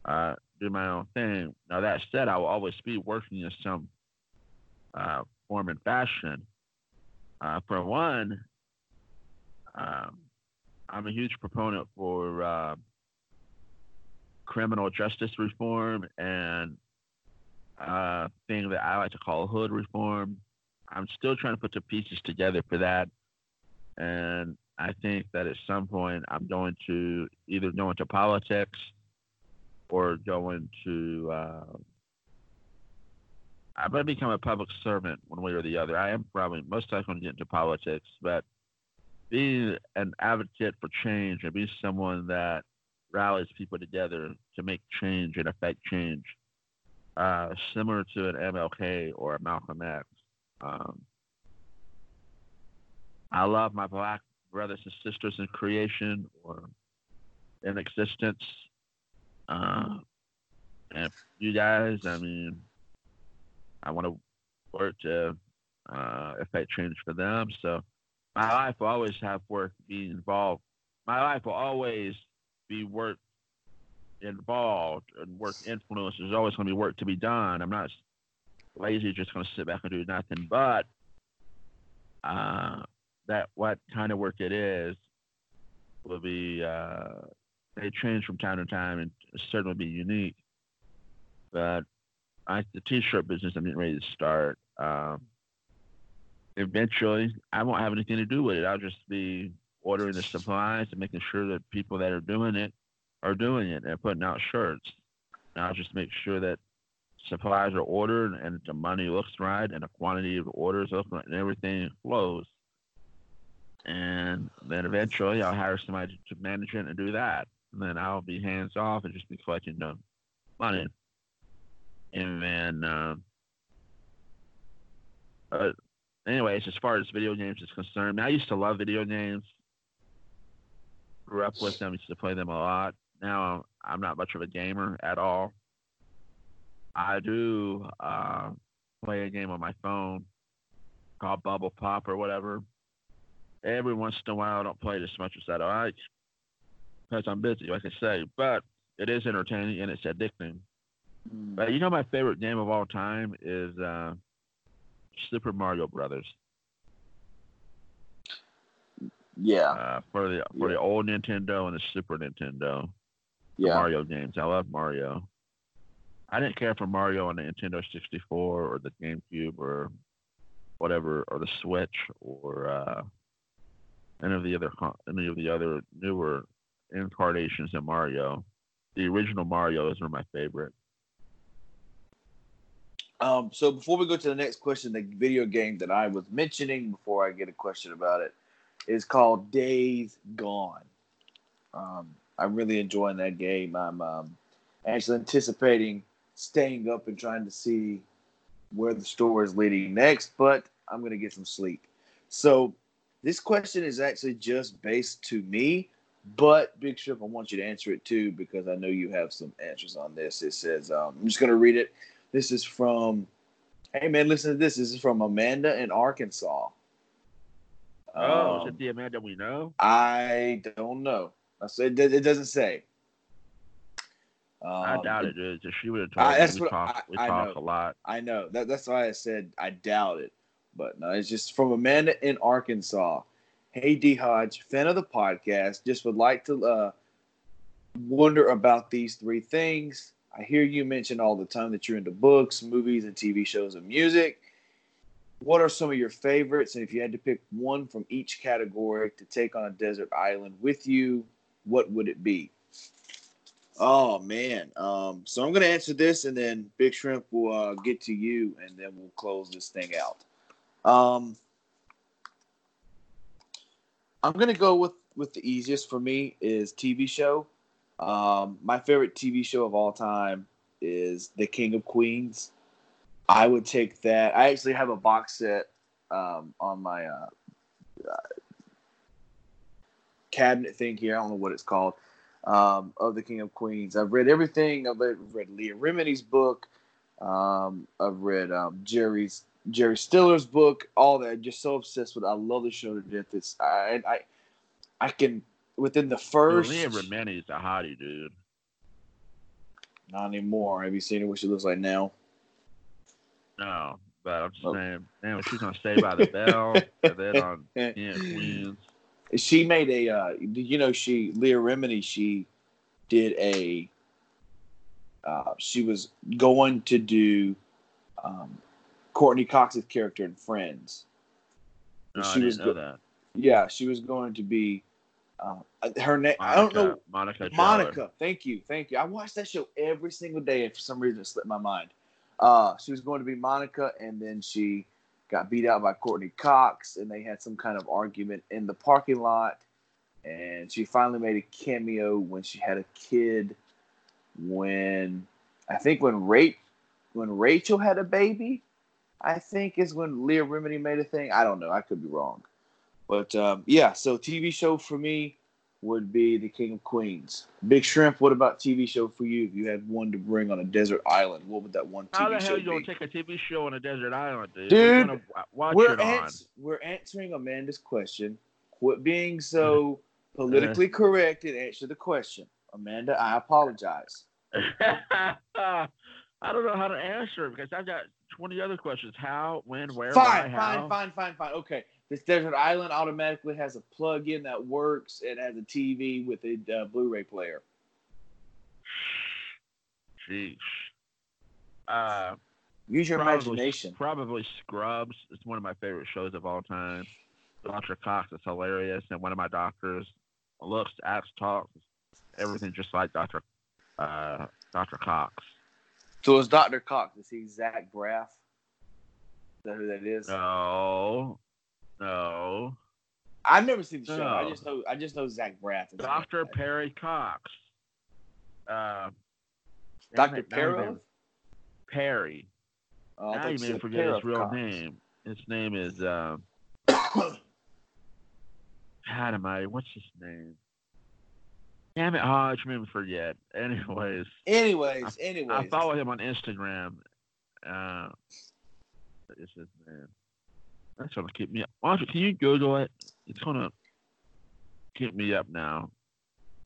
uh, do my own thing. Now that said, I will always be working in some uh, form and fashion. Uh, for one, um, I'm a huge proponent for uh, criminal justice reform and uh, thing that I like to call hood reform. I'm still trying to put the pieces together for that, and I think that at some point I'm going to either go into politics or go into. Uh, I'm going to become a public servant one way or the other. I am probably most likely going to get into politics, but being an advocate for change and being someone that rallies people together to make change and affect change, uh, similar to an MLK or a Malcolm X. Um, I love my black brothers and sisters in creation or in existence. Uh, and you guys, I mean, I want to work to uh, affect change for them. So my life will always have work be involved. My life will always be work involved and work influence. There's always going to be work to be done. I'm not lazy, just going to sit back and do nothing. But uh, that what kind of work it is will be uh, they change from time to time and certainly be unique. But I, the t-shirt business I'm getting ready to start. Um, eventually, I won't have anything to do with it. I'll just be ordering the supplies and making sure that people that are doing it are doing it and putting out shirts. And I'll just make sure that supplies are ordered and the money looks right and the quantity of orders look right and everything flows. And then eventually I'll hire somebody to manage it and do that. And then I'll be hands off and just be collecting the money. And then, uh, uh, anyways, as far as video games is concerned, I used to love video games. Grew up with them, used to play them a lot. Now I'm not much of a gamer at all. I do uh, play a game on my phone called Bubble Pop or whatever. Every once in a while, I don't play it as much as I like because I'm busy, like I say. But it is entertaining and it's addicting. But you know, my favorite game of all time is uh, Super Mario Brothers. Yeah. Uh, for the for the old Nintendo and the Super Nintendo. Yeah. Mario games. I love Mario. I didn't care for Mario on the Nintendo 64 or the GameCube or whatever, or the Switch or uh, any of the other any of the other newer incarnations of Mario. The original Mario's of my favorite. Um, so before we go to the next question, the video game that I was mentioning before I get a question about it is called Days Gone. Um, I'm really enjoying that game. I'm um, actually anticipating staying up and trying to see where the story is leading next, but I'm going to get some sleep. So this question is actually just based to me, but Big Shrimp, I want you to answer it too because I know you have some answers on this. It says, um, I'm just going to read it. This is from, hey man, listen to this. This is from Amanda in Arkansas. Oh, is Um, it the Amanda we know? I don't know. I said it, it doesn't say. Um, I doubt it. If she would have told I- me, that's we what talk, I- we I talk know. a lot. I know that. That's why I said I doubt it. But no, it's just from Amanda in Arkansas. Hey D Hodge, fan of the podcast, just would like to uh, wonder about these three things. I hear you mention all the time that you're into books, movies, and TV shows and music. What are some of your favorites? And if you had to pick one from each category to take on a desert island with you, what would it be? Oh man. Um, so I'm gonna answer this, and then Big Shrimp will uh, get to you, and then we'll close this thing out. Um, I'm gonna go with with the easiest for me is TV show. Um, my favorite TV show of all time is The King of Queens. I would take that. I actually have a box set um, on my uh, uh, cabinet thing here. I don't know what it's called um, of the King of Queens. I've read everything. I've read, Leah Remini's book. Um, I've read um, Jerry's Jerry Stiller's book. All that. just so obsessed with. It. I love the show to death. It's I I I can within the Dude, first. Leah Remini is a hottie, dude. Not anymore. Have you seen her? What she looks like now? No, but I'm just Oh. saying, man, she's gonna Saved by the Bell, and then on yeah, Queens. She made a. Uh, you know, she Leah Remini. She did a. Uh, she was going to do um, Courteney Cox's character in Friends. No, she I didn't was know go- that. Yeah, she was going to be. Uh, her name. I don't know. Monica. Geller. Monica. Thank you. Thank you. I watched that show every single day, and for some reason it slipped my mind. Uh, she was going to be Monica, and then she got beat out by Courteney Cox, and they had some kind of argument in the parking lot. And she finally made a cameo when she had a kid. When I think when Ra- when Rachel had a baby, I think is when Leah Remini made a thing. I don't know. I could be wrong. But um, yeah, so TV show for me would be The King of Queens. Big Shrimp, what about TV show for you? If you had one to bring on a desert island, what would that one TV show How the hell you gonna take a TV show on a desert island, dude? Dude, you gonna watch we're, ans- we're answering Amanda's question. Quit being so politically correct and answer the question. Amanda, I apologize. I don't know how to answer it because I've got 20 other questions. How, when, where, Fine, why, fine, how? fine, fine, fine. Okay. This desert island automatically has a plug-in that works. It has a TV with a uh, Blu-ray player. Sheesh. Uh, Use your probably, imagination. Probably Scrubs. It's one of my favorite shows of all time. Dr. Cox is hilarious, and one of my doctors looks, acts, talks, everything just like Dr. Uh, Dr. Cox. So it's Dr. Cox. Is he Zach Braff? Is that who that is? No, no. I've never seen the show. I just know I just know Zach Braff. Dr. in it. Perry Cox. Uh, Dr. damn it, now Perro? you Perry. Oh, I now thought you you may forget his real Cox. name. His name is uh, how am I? What's his name? Damn it, me forget. Anyways, anyways, anyways. I follow him on Instagram. Uh, is his name? That's gonna keep me up. Why can you Google it? It's gonna keep me up now.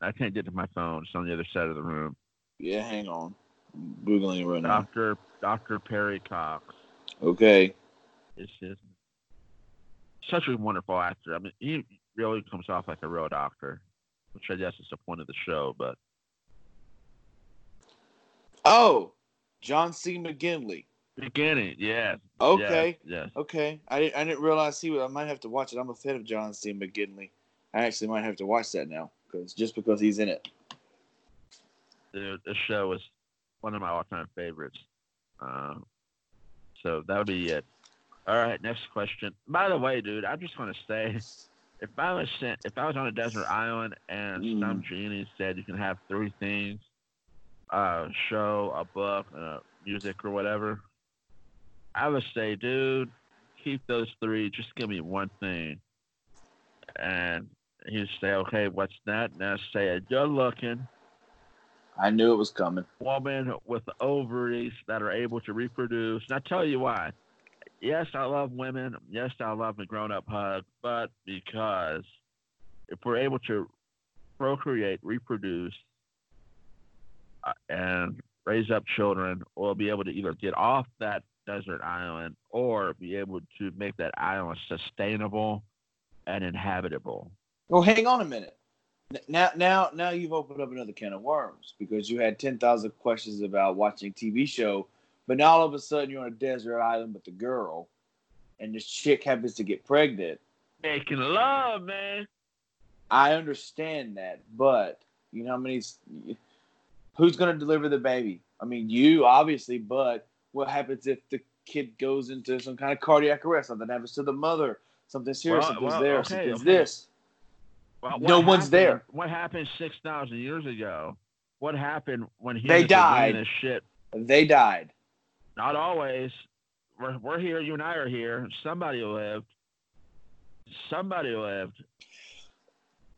I can't get to my phone. It's on the other side of the room. Yeah, hang on. I'm Googling it right now. Doctor Doctor Perry Cox Okay. It's his. Such a wonderful actor. I mean, he really comes off like a real doctor, which I guess is the point of the show. But Oh, John C. McGinley. Beginning, yes. Okay. Yes. yes. Okay. I didn't I didn't realize he was I might have to watch it. I'm a fan of John C. McGinley. I actually might have to watch that now because just because he's in it. the, the show is one of my all-time favorites. Uh, so that would be it. All right, next question. By the way, dude, I'm just gonna say, if I was sent, if I was on a desert island and Mm. some genie said you can have three things, a show, a book, uh, music, or whatever, I would say, dude, keep those three. Just give me one thing. And he'd say, okay, what's that? And I'd say, a good-looking I knew it was coming. woman with ovaries that are able to reproduce. And I tell you why. yes, I love women. Yes, I love the grown up hug, but because if we're able to procreate, reproduce, uh, and raise up children, we'll be able to either get off that desert island or be able to make that island sustainable and inhabitable. Well, hang on a minute. Now, now, now you've opened up another can of worms because you had ten thousand questions about watching TV show, but now all of a sudden you're on a desert island with the girl, and this chick happens to get pregnant. Making love, man. I understand that, but you know how many? Who's going to deliver the baby? I mean, you obviously, but what happens if the kid goes into some kind of cardiac arrest? Something happens to the mother. Something serious. Well, something's well, there. okay, something's okay. this. Well, No what one's there. What happened six thousand years ago? What happened when humans They died. This shit. They died. Not always. We're, we're here. You and I are here. Somebody lived. Somebody lived.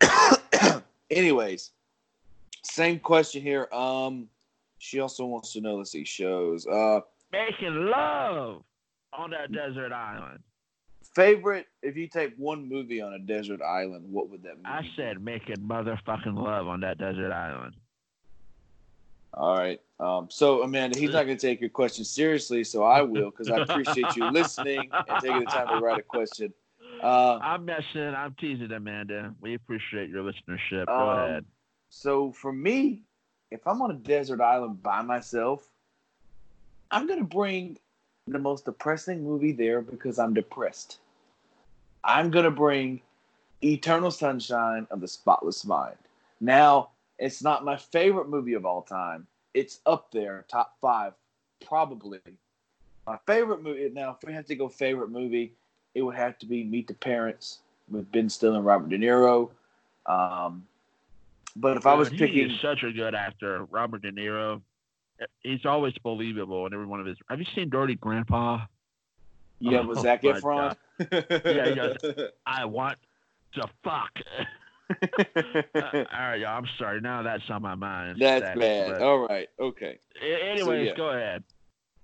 Anyways, same question here. Um, she also wants to know. Let's see shows. Uh, Making love on that desert island. favorite. If you take one movie on a desert island, what would that movie? I said making motherfucking love on that desert island. All right. Um, so Amanda, he's not going to take your question seriously, so I will because I appreciate you listening and taking the time to write a question. Uh, I'm messing. I'm teasing Amanda. We appreciate your listenership. Go Um, ahead. So for me, if I'm on a desert island by myself, I'm gonna bring the most depressing movie there because I'm depressed. I'm gonna bring Eternal Sunshine of the Spotless Mind. Now, it's not my favorite movie of all time. It's up there, top five, probably. My favorite movie. Now, if we have to go favorite movie, it would have to be Meet the Parents with Ben Stiller and Robert De Niro. Um, but if I was Dude, picking, such a good actor, Robert De Niro. He's always believable in every one of his. Have you seen Dirty Grandpa? yeah, Oh, with Zac Efron. Yeah, he goes, I want to fuck. Uh, all right, y'all. I'm sorry. Now that's on my mind. That's That- bad. but- All right, okay. Anyways, yeah. go ahead.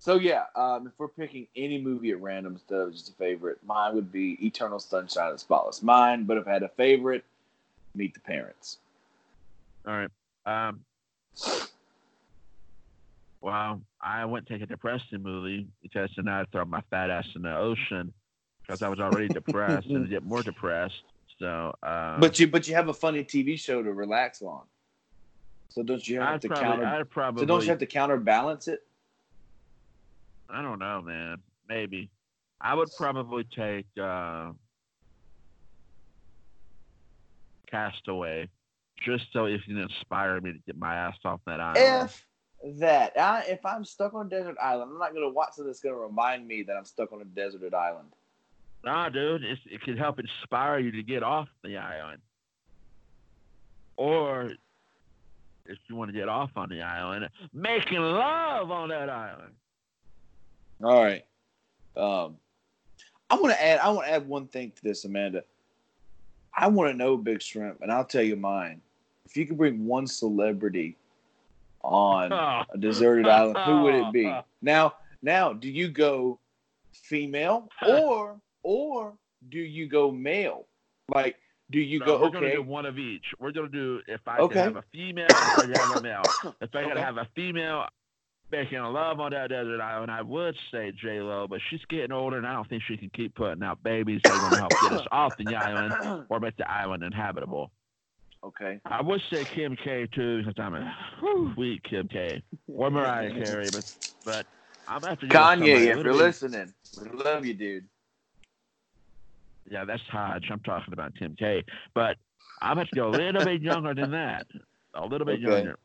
So yeah, um, if we're picking any movie at random instead of just a favorite, mine would be Eternal Sunshine of the Spotless Mind. But if I had a favorite, Meet the Parents. All right. Um. Well, I wouldn't take a depressing movie because then I'd throw my fat ass in the ocean because I was already depressed and get more depressed. So, um, But you but you have a funny TV show to relax on. So don't you have I'd to probably, counter? I'd probably, so don't you have to counterbalance it? I don't know, man. Maybe. I would probably take uh, Castaway just so it can inspire me to get my ass off that island. If that, I, if I'm stuck on a desert island, I'm not going to watch something that's going to remind me that I'm stuck on a deserted island. Nah, dude, it's, it could help inspire you to get off the island. Or if you want to get off on the island, making love on that island. All right. Um, I want to add. I want to add one thing to this, Amanda. I want to know, Big Shrimp, and I'll tell you mine. If you could bring one celebrity on a deserted island, who would it be? Now, now, do you go female or or do you go male? Like, do you No, go we're gonna okay? do one of each. We're gonna do if I Okay. can have a female, if I can have a male. If I Okay. have a female making a love on that desert island, I would say J Lo, but she's getting older, and I don't think she can keep putting out babies that are gonna help get us off the island or make the island inhabitable. Okay. I would say Kim K too, because I'm a whew, weak Kim K or Mariah Carey, but but I'm after you. Kanye, if you're listening, we love you, dude. Yeah, that's Hodge. I'm talking about Tim K. But I'm have to go a little bit younger than that. A little bit Okay. younger.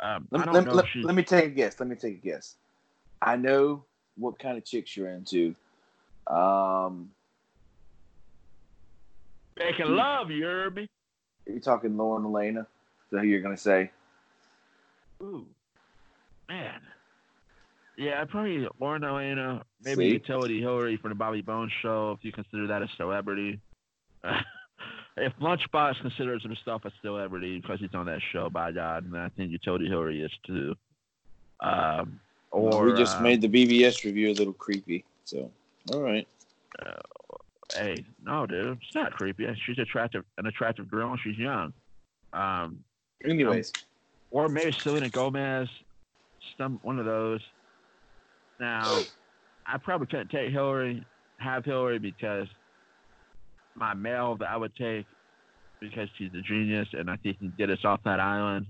Um, Let, let- let- she. let me take a guess. Let me take a guess. I know what kind of chicks you're into. Um, Making love, you heard me? you're talking Lauren Alaina. Is that who you're gonna say? Ooh, man. Yeah, I probably Lauren Alaina, maybe See? Utility Hillary from the Bobby Bones show, if you consider that a celebrity. if Lunchbox considers himself a celebrity because he's on that show, by God, and I think Utility Hillary is too. Um, or we just uh, made the BBS review a little creepy. So, all right. Hey, no, dude, it's not creepy. She's attractive, an attractive girl, and she's young. Um, Anyways, or maybe Selena Gomez, some one of those. Now, I probably couldn't take Hillary, have Hillary because my male that I would take because she's a genius and I think he can get us off that island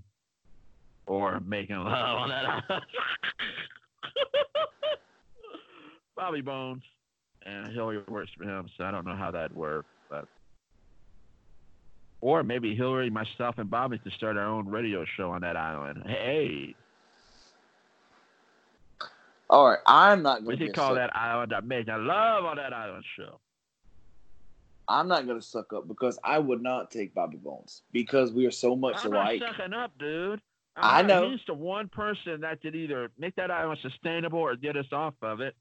or making love on that island. Bobby Bones and Hillary works for him, so I don't know how that'd work, but or maybe Hillary, myself, and Bobby to start our own radio show on that island. Hey, all right. I'm not we going to could call that island a making love on that island show. I'm not going to suck up because I would not take Bobby Bones because we are so much I'm alike. not sucking up, dude. I I'm know. not- He's the one person that could either make that island sustainable or get us off of it.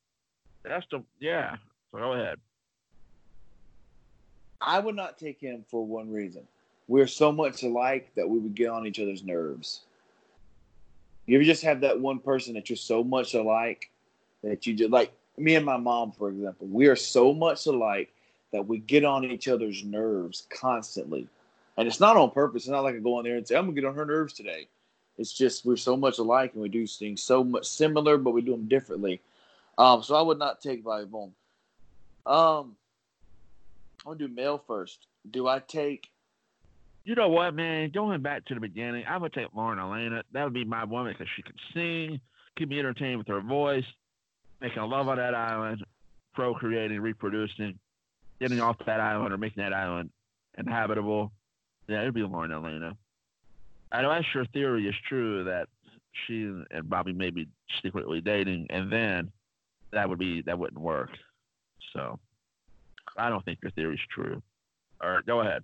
That's the yeah. So go ahead. I would not take him for one reason. We're so much alike that we would get on each other's nerves. You ever just have that one person that you're so much alike that you just like me and my mom, for example. We are so much alike that we get on each other's nerves constantly. And it's not on purpose. It's not like I go in there and say, I'm gonna get on her nerves today. It's just we're so much alike and we do things so much similar, but we do them differently. Um, so I would not take Bone. Um, gonna do male first. Do I take? You know what, man? Going back to the beginning, I would take Lauren Alaina. That would be my woman because she can sing, keep me entertained with her voice, making love on that island, procreating, reproducing, getting off that island or making that island inhabitable. Yeah, it'd be Lauren Alaina. I know that's your theory is true that she and Bobby may be secretly dating, and then that would be that wouldn't work. So I don't think your theory is true. All right, go ahead.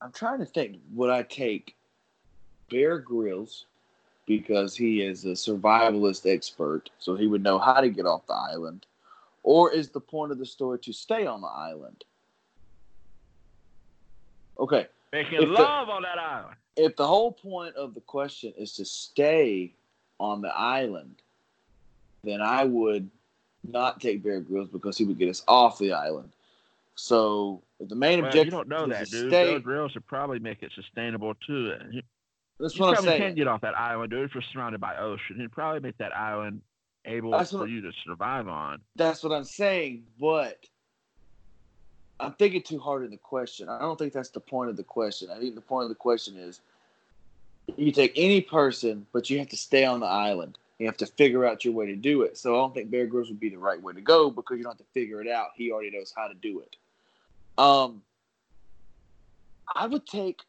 I'm trying to think. Would I take Bear Grylls because he is a survivalist expert, so he would know how to get off the island, or is the point of the story to stay on the island? Okay, Making If the- love on that island. if the whole point of the question is to stay on the island, then I would not take Bear Grylls because he would get us off the island. So the main Well, objective you don't know is that, dude. stay, Bear Grylls would probably make it sustainable too. You, that's you what I'm saying. can't get off that island, dude. If you're surrounded by ocean, he'd probably make that island able That's for what- you to survive on. That's what I'm saying, but I'm thinking too hard in the question. I don't think that's the point of the question. I think the point of the question is you take any person, but you have to stay on the island. You have to figure out your way to do it. So I don't think Bear Grylls would be the right way to go because you don't have to figure it out. He already knows how to do it. Um, I would take.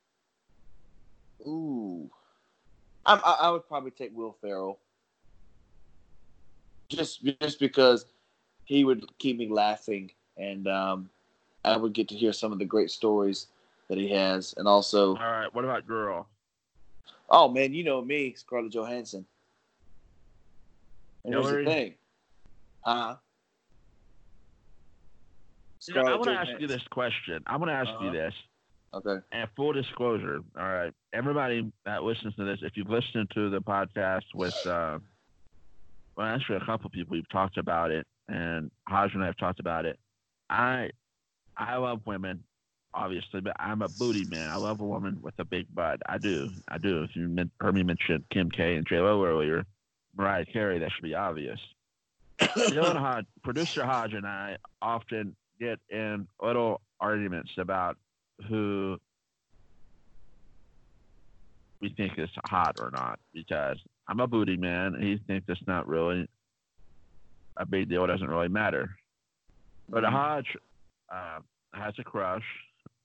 Ooh, I, I, I would probably take Will Ferrell. Just just because he would keep me laughing, and um, I would get to hear some of the great stories that he has, and also, All right, what about girl? oh man, you know me, Scarlett Johansson. Here's the Hillary? thing, huh? You know, I want to ask you this question. I want to ask you Uh-huh. this. Okay. And full disclosure, all right, everybody that listens to this, if you've listened to the podcast with, uh, well, actually, a couple people you've talked about it, and Hodge and I have talked about it. I, I love women, obviously, but I'm a booty man. I love a woman with a big butt. I do, I do. If you heard me mention Kim K and J Lo earlier, Mariah Carey, that should be obvious. Dylan Hodge, producer Hodge, and I often get in little arguments about who we think is hot or not because I'm a booty man and he thinks it's not really a big deal. It doesn't really matter. But Mhm. Hodge uh, has a crush.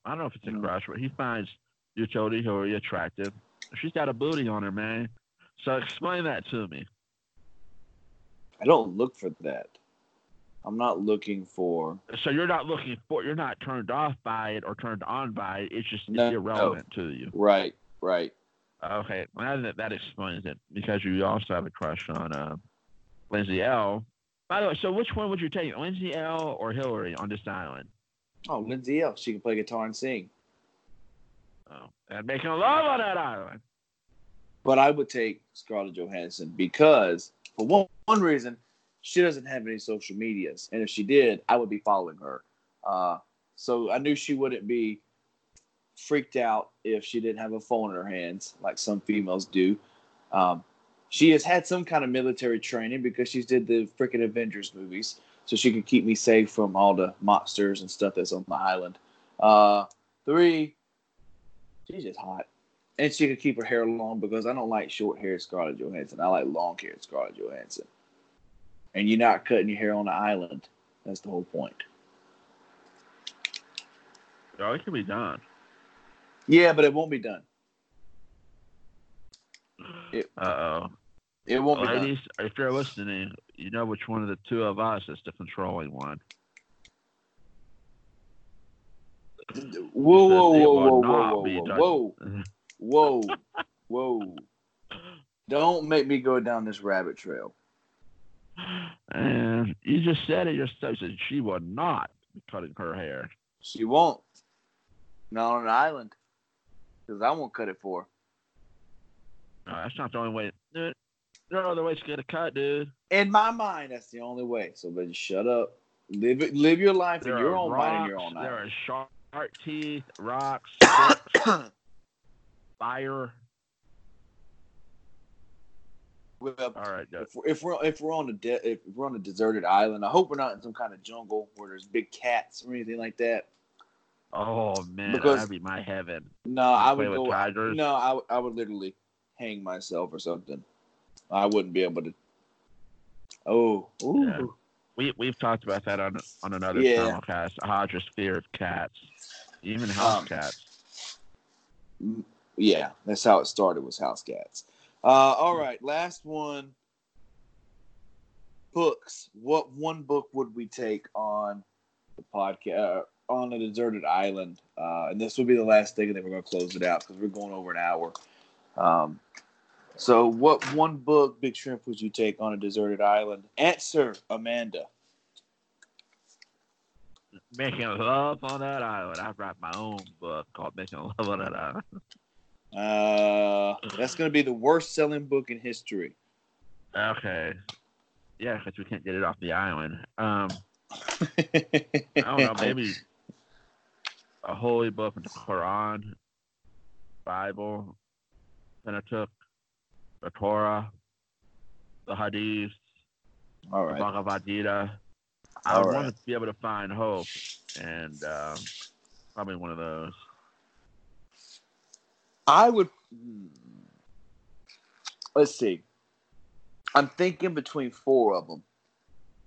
I don't know if it's a Mhm. crush, but he finds Utility Hillary attractive. She's got a booty on her, man. So explain that to me. I don't look for that. I'm not looking for. So you're not looking for, you're not turned off by it or turned on by it. It's just it's No. irrelevant to you. Right. Right. Okay, well, that, that explains it because you also have a crush on uh, Lindsay Ell By the way, so which one would you take, Lindsay Ell or Hillary on this island? Oh, Lindsay Ell She can play guitar and sing. Oh, and making a love on that island. But I would take Scarlett Johansson because, for one, one reason, she doesn't have any social medias, and if she did, I would be following her. Uh, so I knew she wouldn't be freaked out if she didn't have a phone in her hands, like some females do. Um, she has had some kind of military training because she's did the freaking Avengers movies, so she could keep me safe from all the monsters and stuff that's on the island. Uh, three, she's just hot, and she could keep her hair long because I don't like short haired Scarlett Johansson. I like long haired Scarlett Johansson. And you're not cutting your hair on the island. That's the whole point. Oh, it can be done. Yeah, but it won't be done. Uh oh. It won't be done. Ladies, if you're listening, you know which one of the two of us is the controlling one. Whoa, whoa, It whoa, whoa, whoa, whoa, whoa, whoa, whoa. Don't make me go down this rabbit trail. And you just said it yourself. You said she will not be cutting her hair. She won't. Not on an island. Because I won't cut it for her. No, that's not the only way. Dude, there are other ways to get a cut, dude. In my mind, that's the only way. So, but shut up. Live it, live your life There in your own rocks, mind and your own There are shark teeth, rocks, fire. Well, All right, if we're, if we're if we're on a de- if we're on a deserted island, I hope we're not in some kind of jungle where there's big cats or anything like that. Oh man, Because- that'd be my heaven. No, I would go. tigers? No, I, I would literally hang myself or something. I wouldn't be able to. Oh, ooh. Yeah. We we've talked about that on on another Yeah. simulcast. Hodge's fear of cats, even house Um, cats. Yeah, that's how it started. Was house cats. Uh, all right, last one. Books. What one book would we take on the podcast uh, on a deserted island? Uh, and this will be the last thing, and then we're going to close it out because we're going over an hour. Um, so, what one book, Big Shrimp, would you take on a deserted island? Answer, Amanda. Making love on that island. I write my own book called Making Love on that Island. Uh, that's going to be the worst selling book in history. Okay. Yeah, because we can't get it off the island. Um, I don't know, maybe a holy book the Quran, Bible, Pentateuch, the Torah, the Hadith, All the. Bhagavad Gita. I All would right. want to be able to find hope, and um, probably one of those. I would. Let's see. I'm thinking between four of them.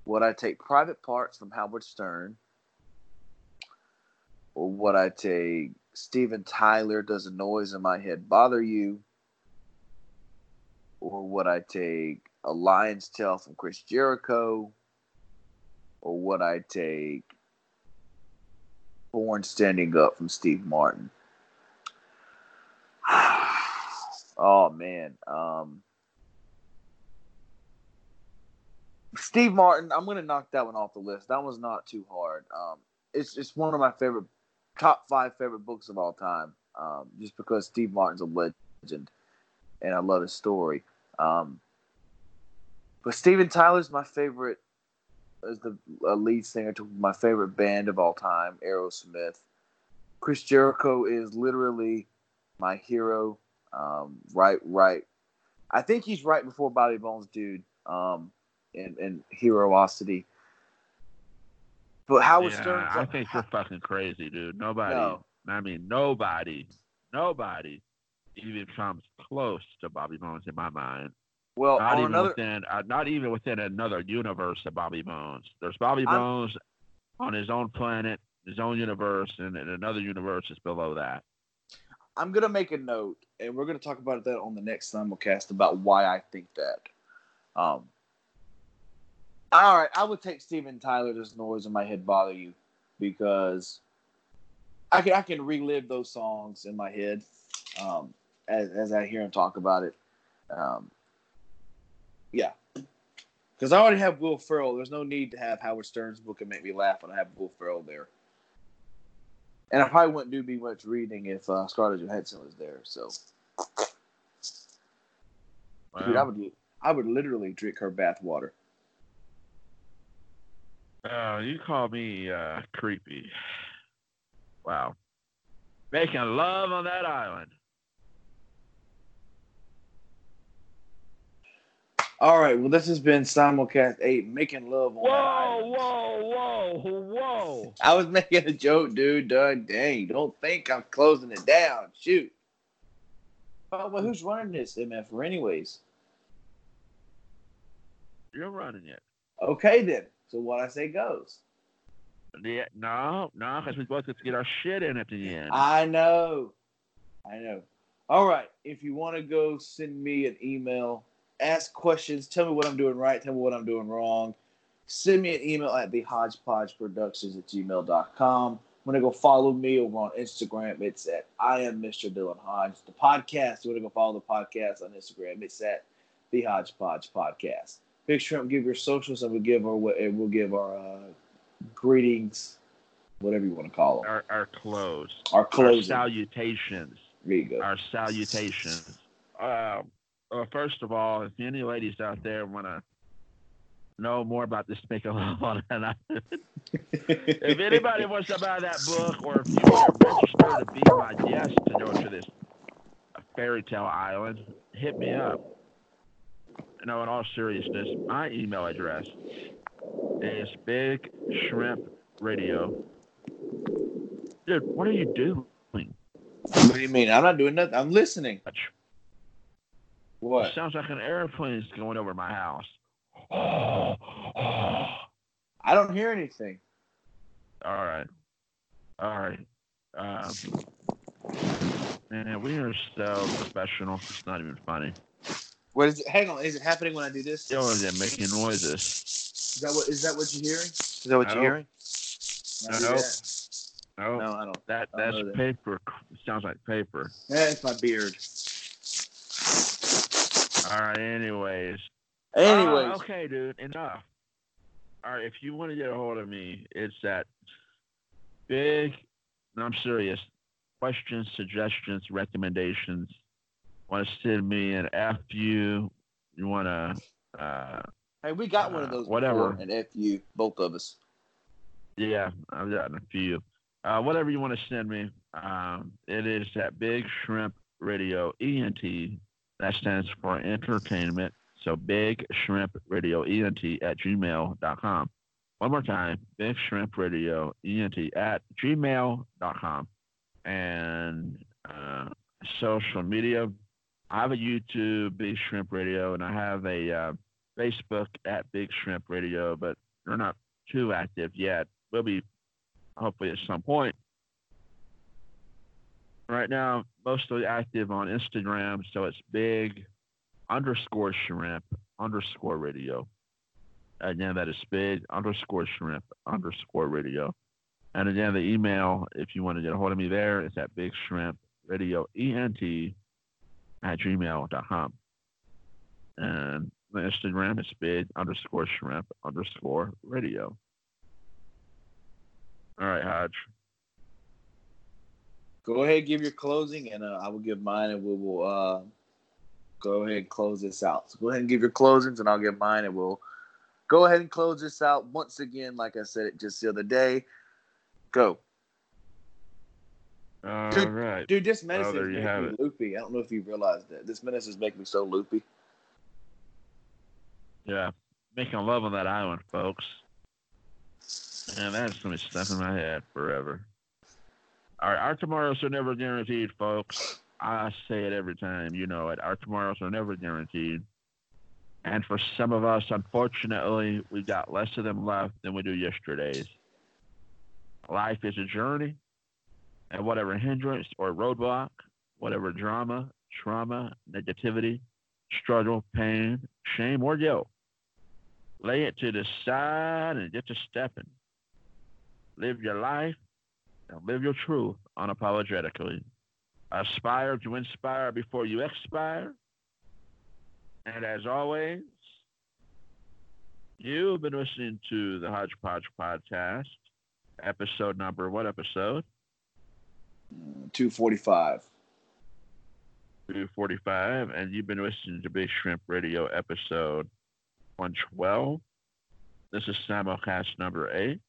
Would I take Private Parts from Howard Stern? Or would I take Steven Tyler, Does a Noise in My Head Bother You? Or would I take A Lion's Tale from Chris Jericho? Or would I take Born Standing Up from Steve Martin? oh man. Um Steve Martin, I'm gonna knock that one off the list. That was not too hard. Um it's it's one of my favorite top five favorite books of all time. Um, just because Steve Martin's a legend and I love his story. Um but Steven Tyler's my favorite as the lead singer to my favorite band of all time, Aerosmith. Chris Jericho is literally my hero. Um, right, right. I think he's right before Bobby Bones, dude. Um, in, in heroosity. But Howard yeah, Stern, I think you're fucking crazy, dude. Nobody, No. I mean, nobody, nobody even comes close to Bobby Bones in my mind. well, Not even another, within, uh, not even within another universe of Bobby Bones. There's Bobby I'm- Bones on his own planet, his own universe, and, and another universe is below that. I'm gonna make a note, and we're gonna talk about that on the next simulcast about why I think that. Um. All right, I would take Steven Tyler. Does noise in my head bother you? Because I can I can relive those songs in my head um, as as I hear him talk about it. Um, yeah, because I already have Will Ferrell. There's no need to have Howard Stern's book and make me laugh when I have Will Ferrell there. And I probably wouldn't do me much reading if uh, Scarlett Johansson was there. So, dude, I would I would literally drink her bath water. Oh, you call me uh, creepy. Wow. Making love on that island. All right. Well, this has been Simulcast 8, making love on Whoa, whoa, whoa, whoa. I was making a joke, dude. Doug, dang. Don't think I'm closing it down. Shoot. Oh, well, who's running this MF anyways? You're running it. Okay, then. So what I say goes. Yeah, no, no, because we both get to get our shit in at the end. I know. I know. All right. If you want to go send me an email, ask questions, tell me what I'm doing right, tell me what I'm doing wrong. Send me an email at the hodgepodgeproductions at gmail.com. I'm going to go follow me over on Instagram? It's at I am Mr. Dylan Hodge. The podcast, you want to go follow the podcast on Instagram? It's at the Hodgepodge Podcast. Big Shrimp, give your socials, and we'll give our we'll give our uh, greetings, whatever you want to call them. our, our close. Our Our salutations. There you go. Our salutations. Um, well, first of all, if any ladies out there want to know more about this make a love on an if anybody wants to buy that book or if you want to register to be my guest to go to this fairy tale island, hit me up. No, in all seriousness, my email address is Big Shrimp Radio. Dude, what are you doing? What do you mean? I'm not doing nothing. I'm listening. It sounds like an airplane's going over my house. I don't hear anything. right. All right. Um, man, we are so professional. It's not even funny. What is it? Hang on. Is it happening when I do this? Still they're making noises. Is that what? Is that what you're hearing? Is that what No. you're hearing? When No. No, No, I don't. that I don't that's know that. paper. Sounds like paper. Yeah, it's my beard. All right. Anyways. Anyways, Uh, okay, dude. Enough. All right. If you want to get a hold of me, it's that big. No, I'm serious. Questions, suggestions, recommendations. Want to send me an FU? You want to? Uh, hey, we got one of uh, those. whatever. Before, and fu, both of us. yeah, I've gotten a few. Uh, whatever you want to send me. Um, it is at Big Shrimp Radio ENT. That stands for entertainment. So Big Shrimp Radio ENT at gmail.com. One more time, Big Shrimp Radio ENT at gmail.com. And uh, social media. I have a YouTube, Big Shrimp Radio, and I have a uh, Facebook at Big Shrimp Radio, but they're not too active yet. We'll be hopefully at some point. Right now, mostly active on Instagram, so it's big underscore shrimp underscore radio. And again, that is big underscore shrimp underscore radio. And again, the email, if you want to get a hold of me there, is at big shrimp radio ent at gmail.com. And the Instagram is big underscore shrimp underscore radio. All right, Hodge. Go ahead, give your closing, and uh, I will give mine, and we will uh, go ahead and close this out. So go ahead and give your closings, and I'll give mine, and we'll go ahead and close this out once again. Like I said it just the other day. Go, All Dude, right. dude. This menace Oh, is making me it. loopy. I don't know if you realized that. This menace is making me so loopy. Yeah. Making love on that island, folks. And that's going to be stuck in my head forever. Right. Our tomorrows are never guaranteed, folks. I say it every time. You know it. Our tomorrows are never guaranteed. And for some of us, unfortunately, we've got less of them left than we do yesterday's. Life is a journey, and whatever hindrance or roadblock, whatever drama, trauma, negativity, struggle, pain, shame, or guilt, lay it to the side and get to stepping. Live your life live your truth unapologetically. Aspire to inspire before you expire. And as always, you've been listening to the Hodgepodge Podcast, episode number, what episode? Two forty-five. 245, and you've been listening to Big Shrimp Radio episode 112. This is simulcast number eight.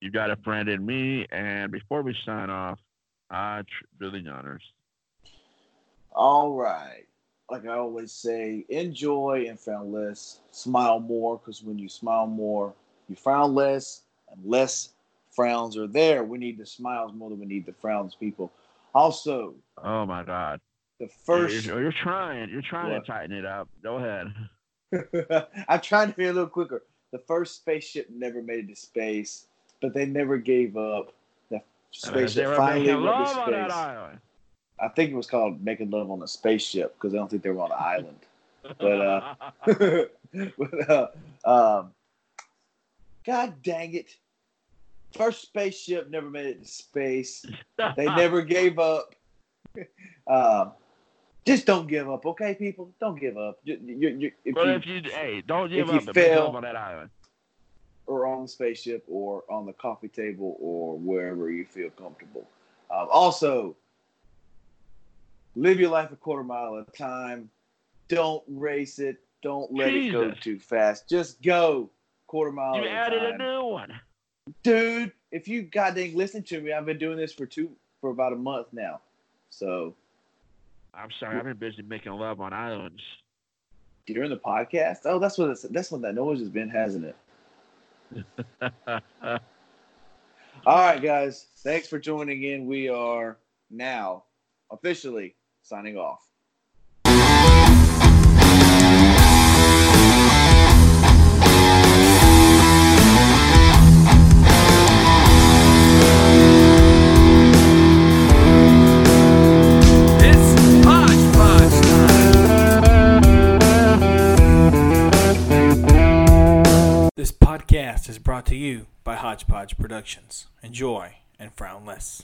You got a friend in me, and before we sign off, I do the honors. All right. Like I always say, enjoy and frown less. Smile more, because when you smile more, you frown less, and less frowns are there. We need the smiles more than we need the frowns, people. Also, Oh my God! the first. You're, you're trying. You're trying What? to tighten it up. Go ahead. I'm trying to be a little quicker. The first spaceship never made it to space, but they never gave up. They spaceship finally making went to love on that space. island. I think it was called Making Love on a Spaceship because I don't think they were on an island. But, uh, but, uh, um, God dang it. First spaceship never made it to space. They never gave up. Um, just don't give up, okay, people? Don't give up. You, you, you, if But you, if you, hey, don't give if up. make fail- on that island. Or on the spaceship or on the coffee table or wherever you feel comfortable. Um, also, live your life a quarter mile at a time. Don't race it. Don't let it go too fast. Just go quarter mile You added a a new one. Dude, if you goddamn listen to me, I've been doing this for two for about a month now. So I'm sorry, I've been busy making love on islands. during the podcast, oh, that's what that's what that noise has been, hasn't it? All right, guys. Thanks for joining in. We are now officially signing off. This podcast is brought to you by Hodgepodge Productions. Enjoy and frown less.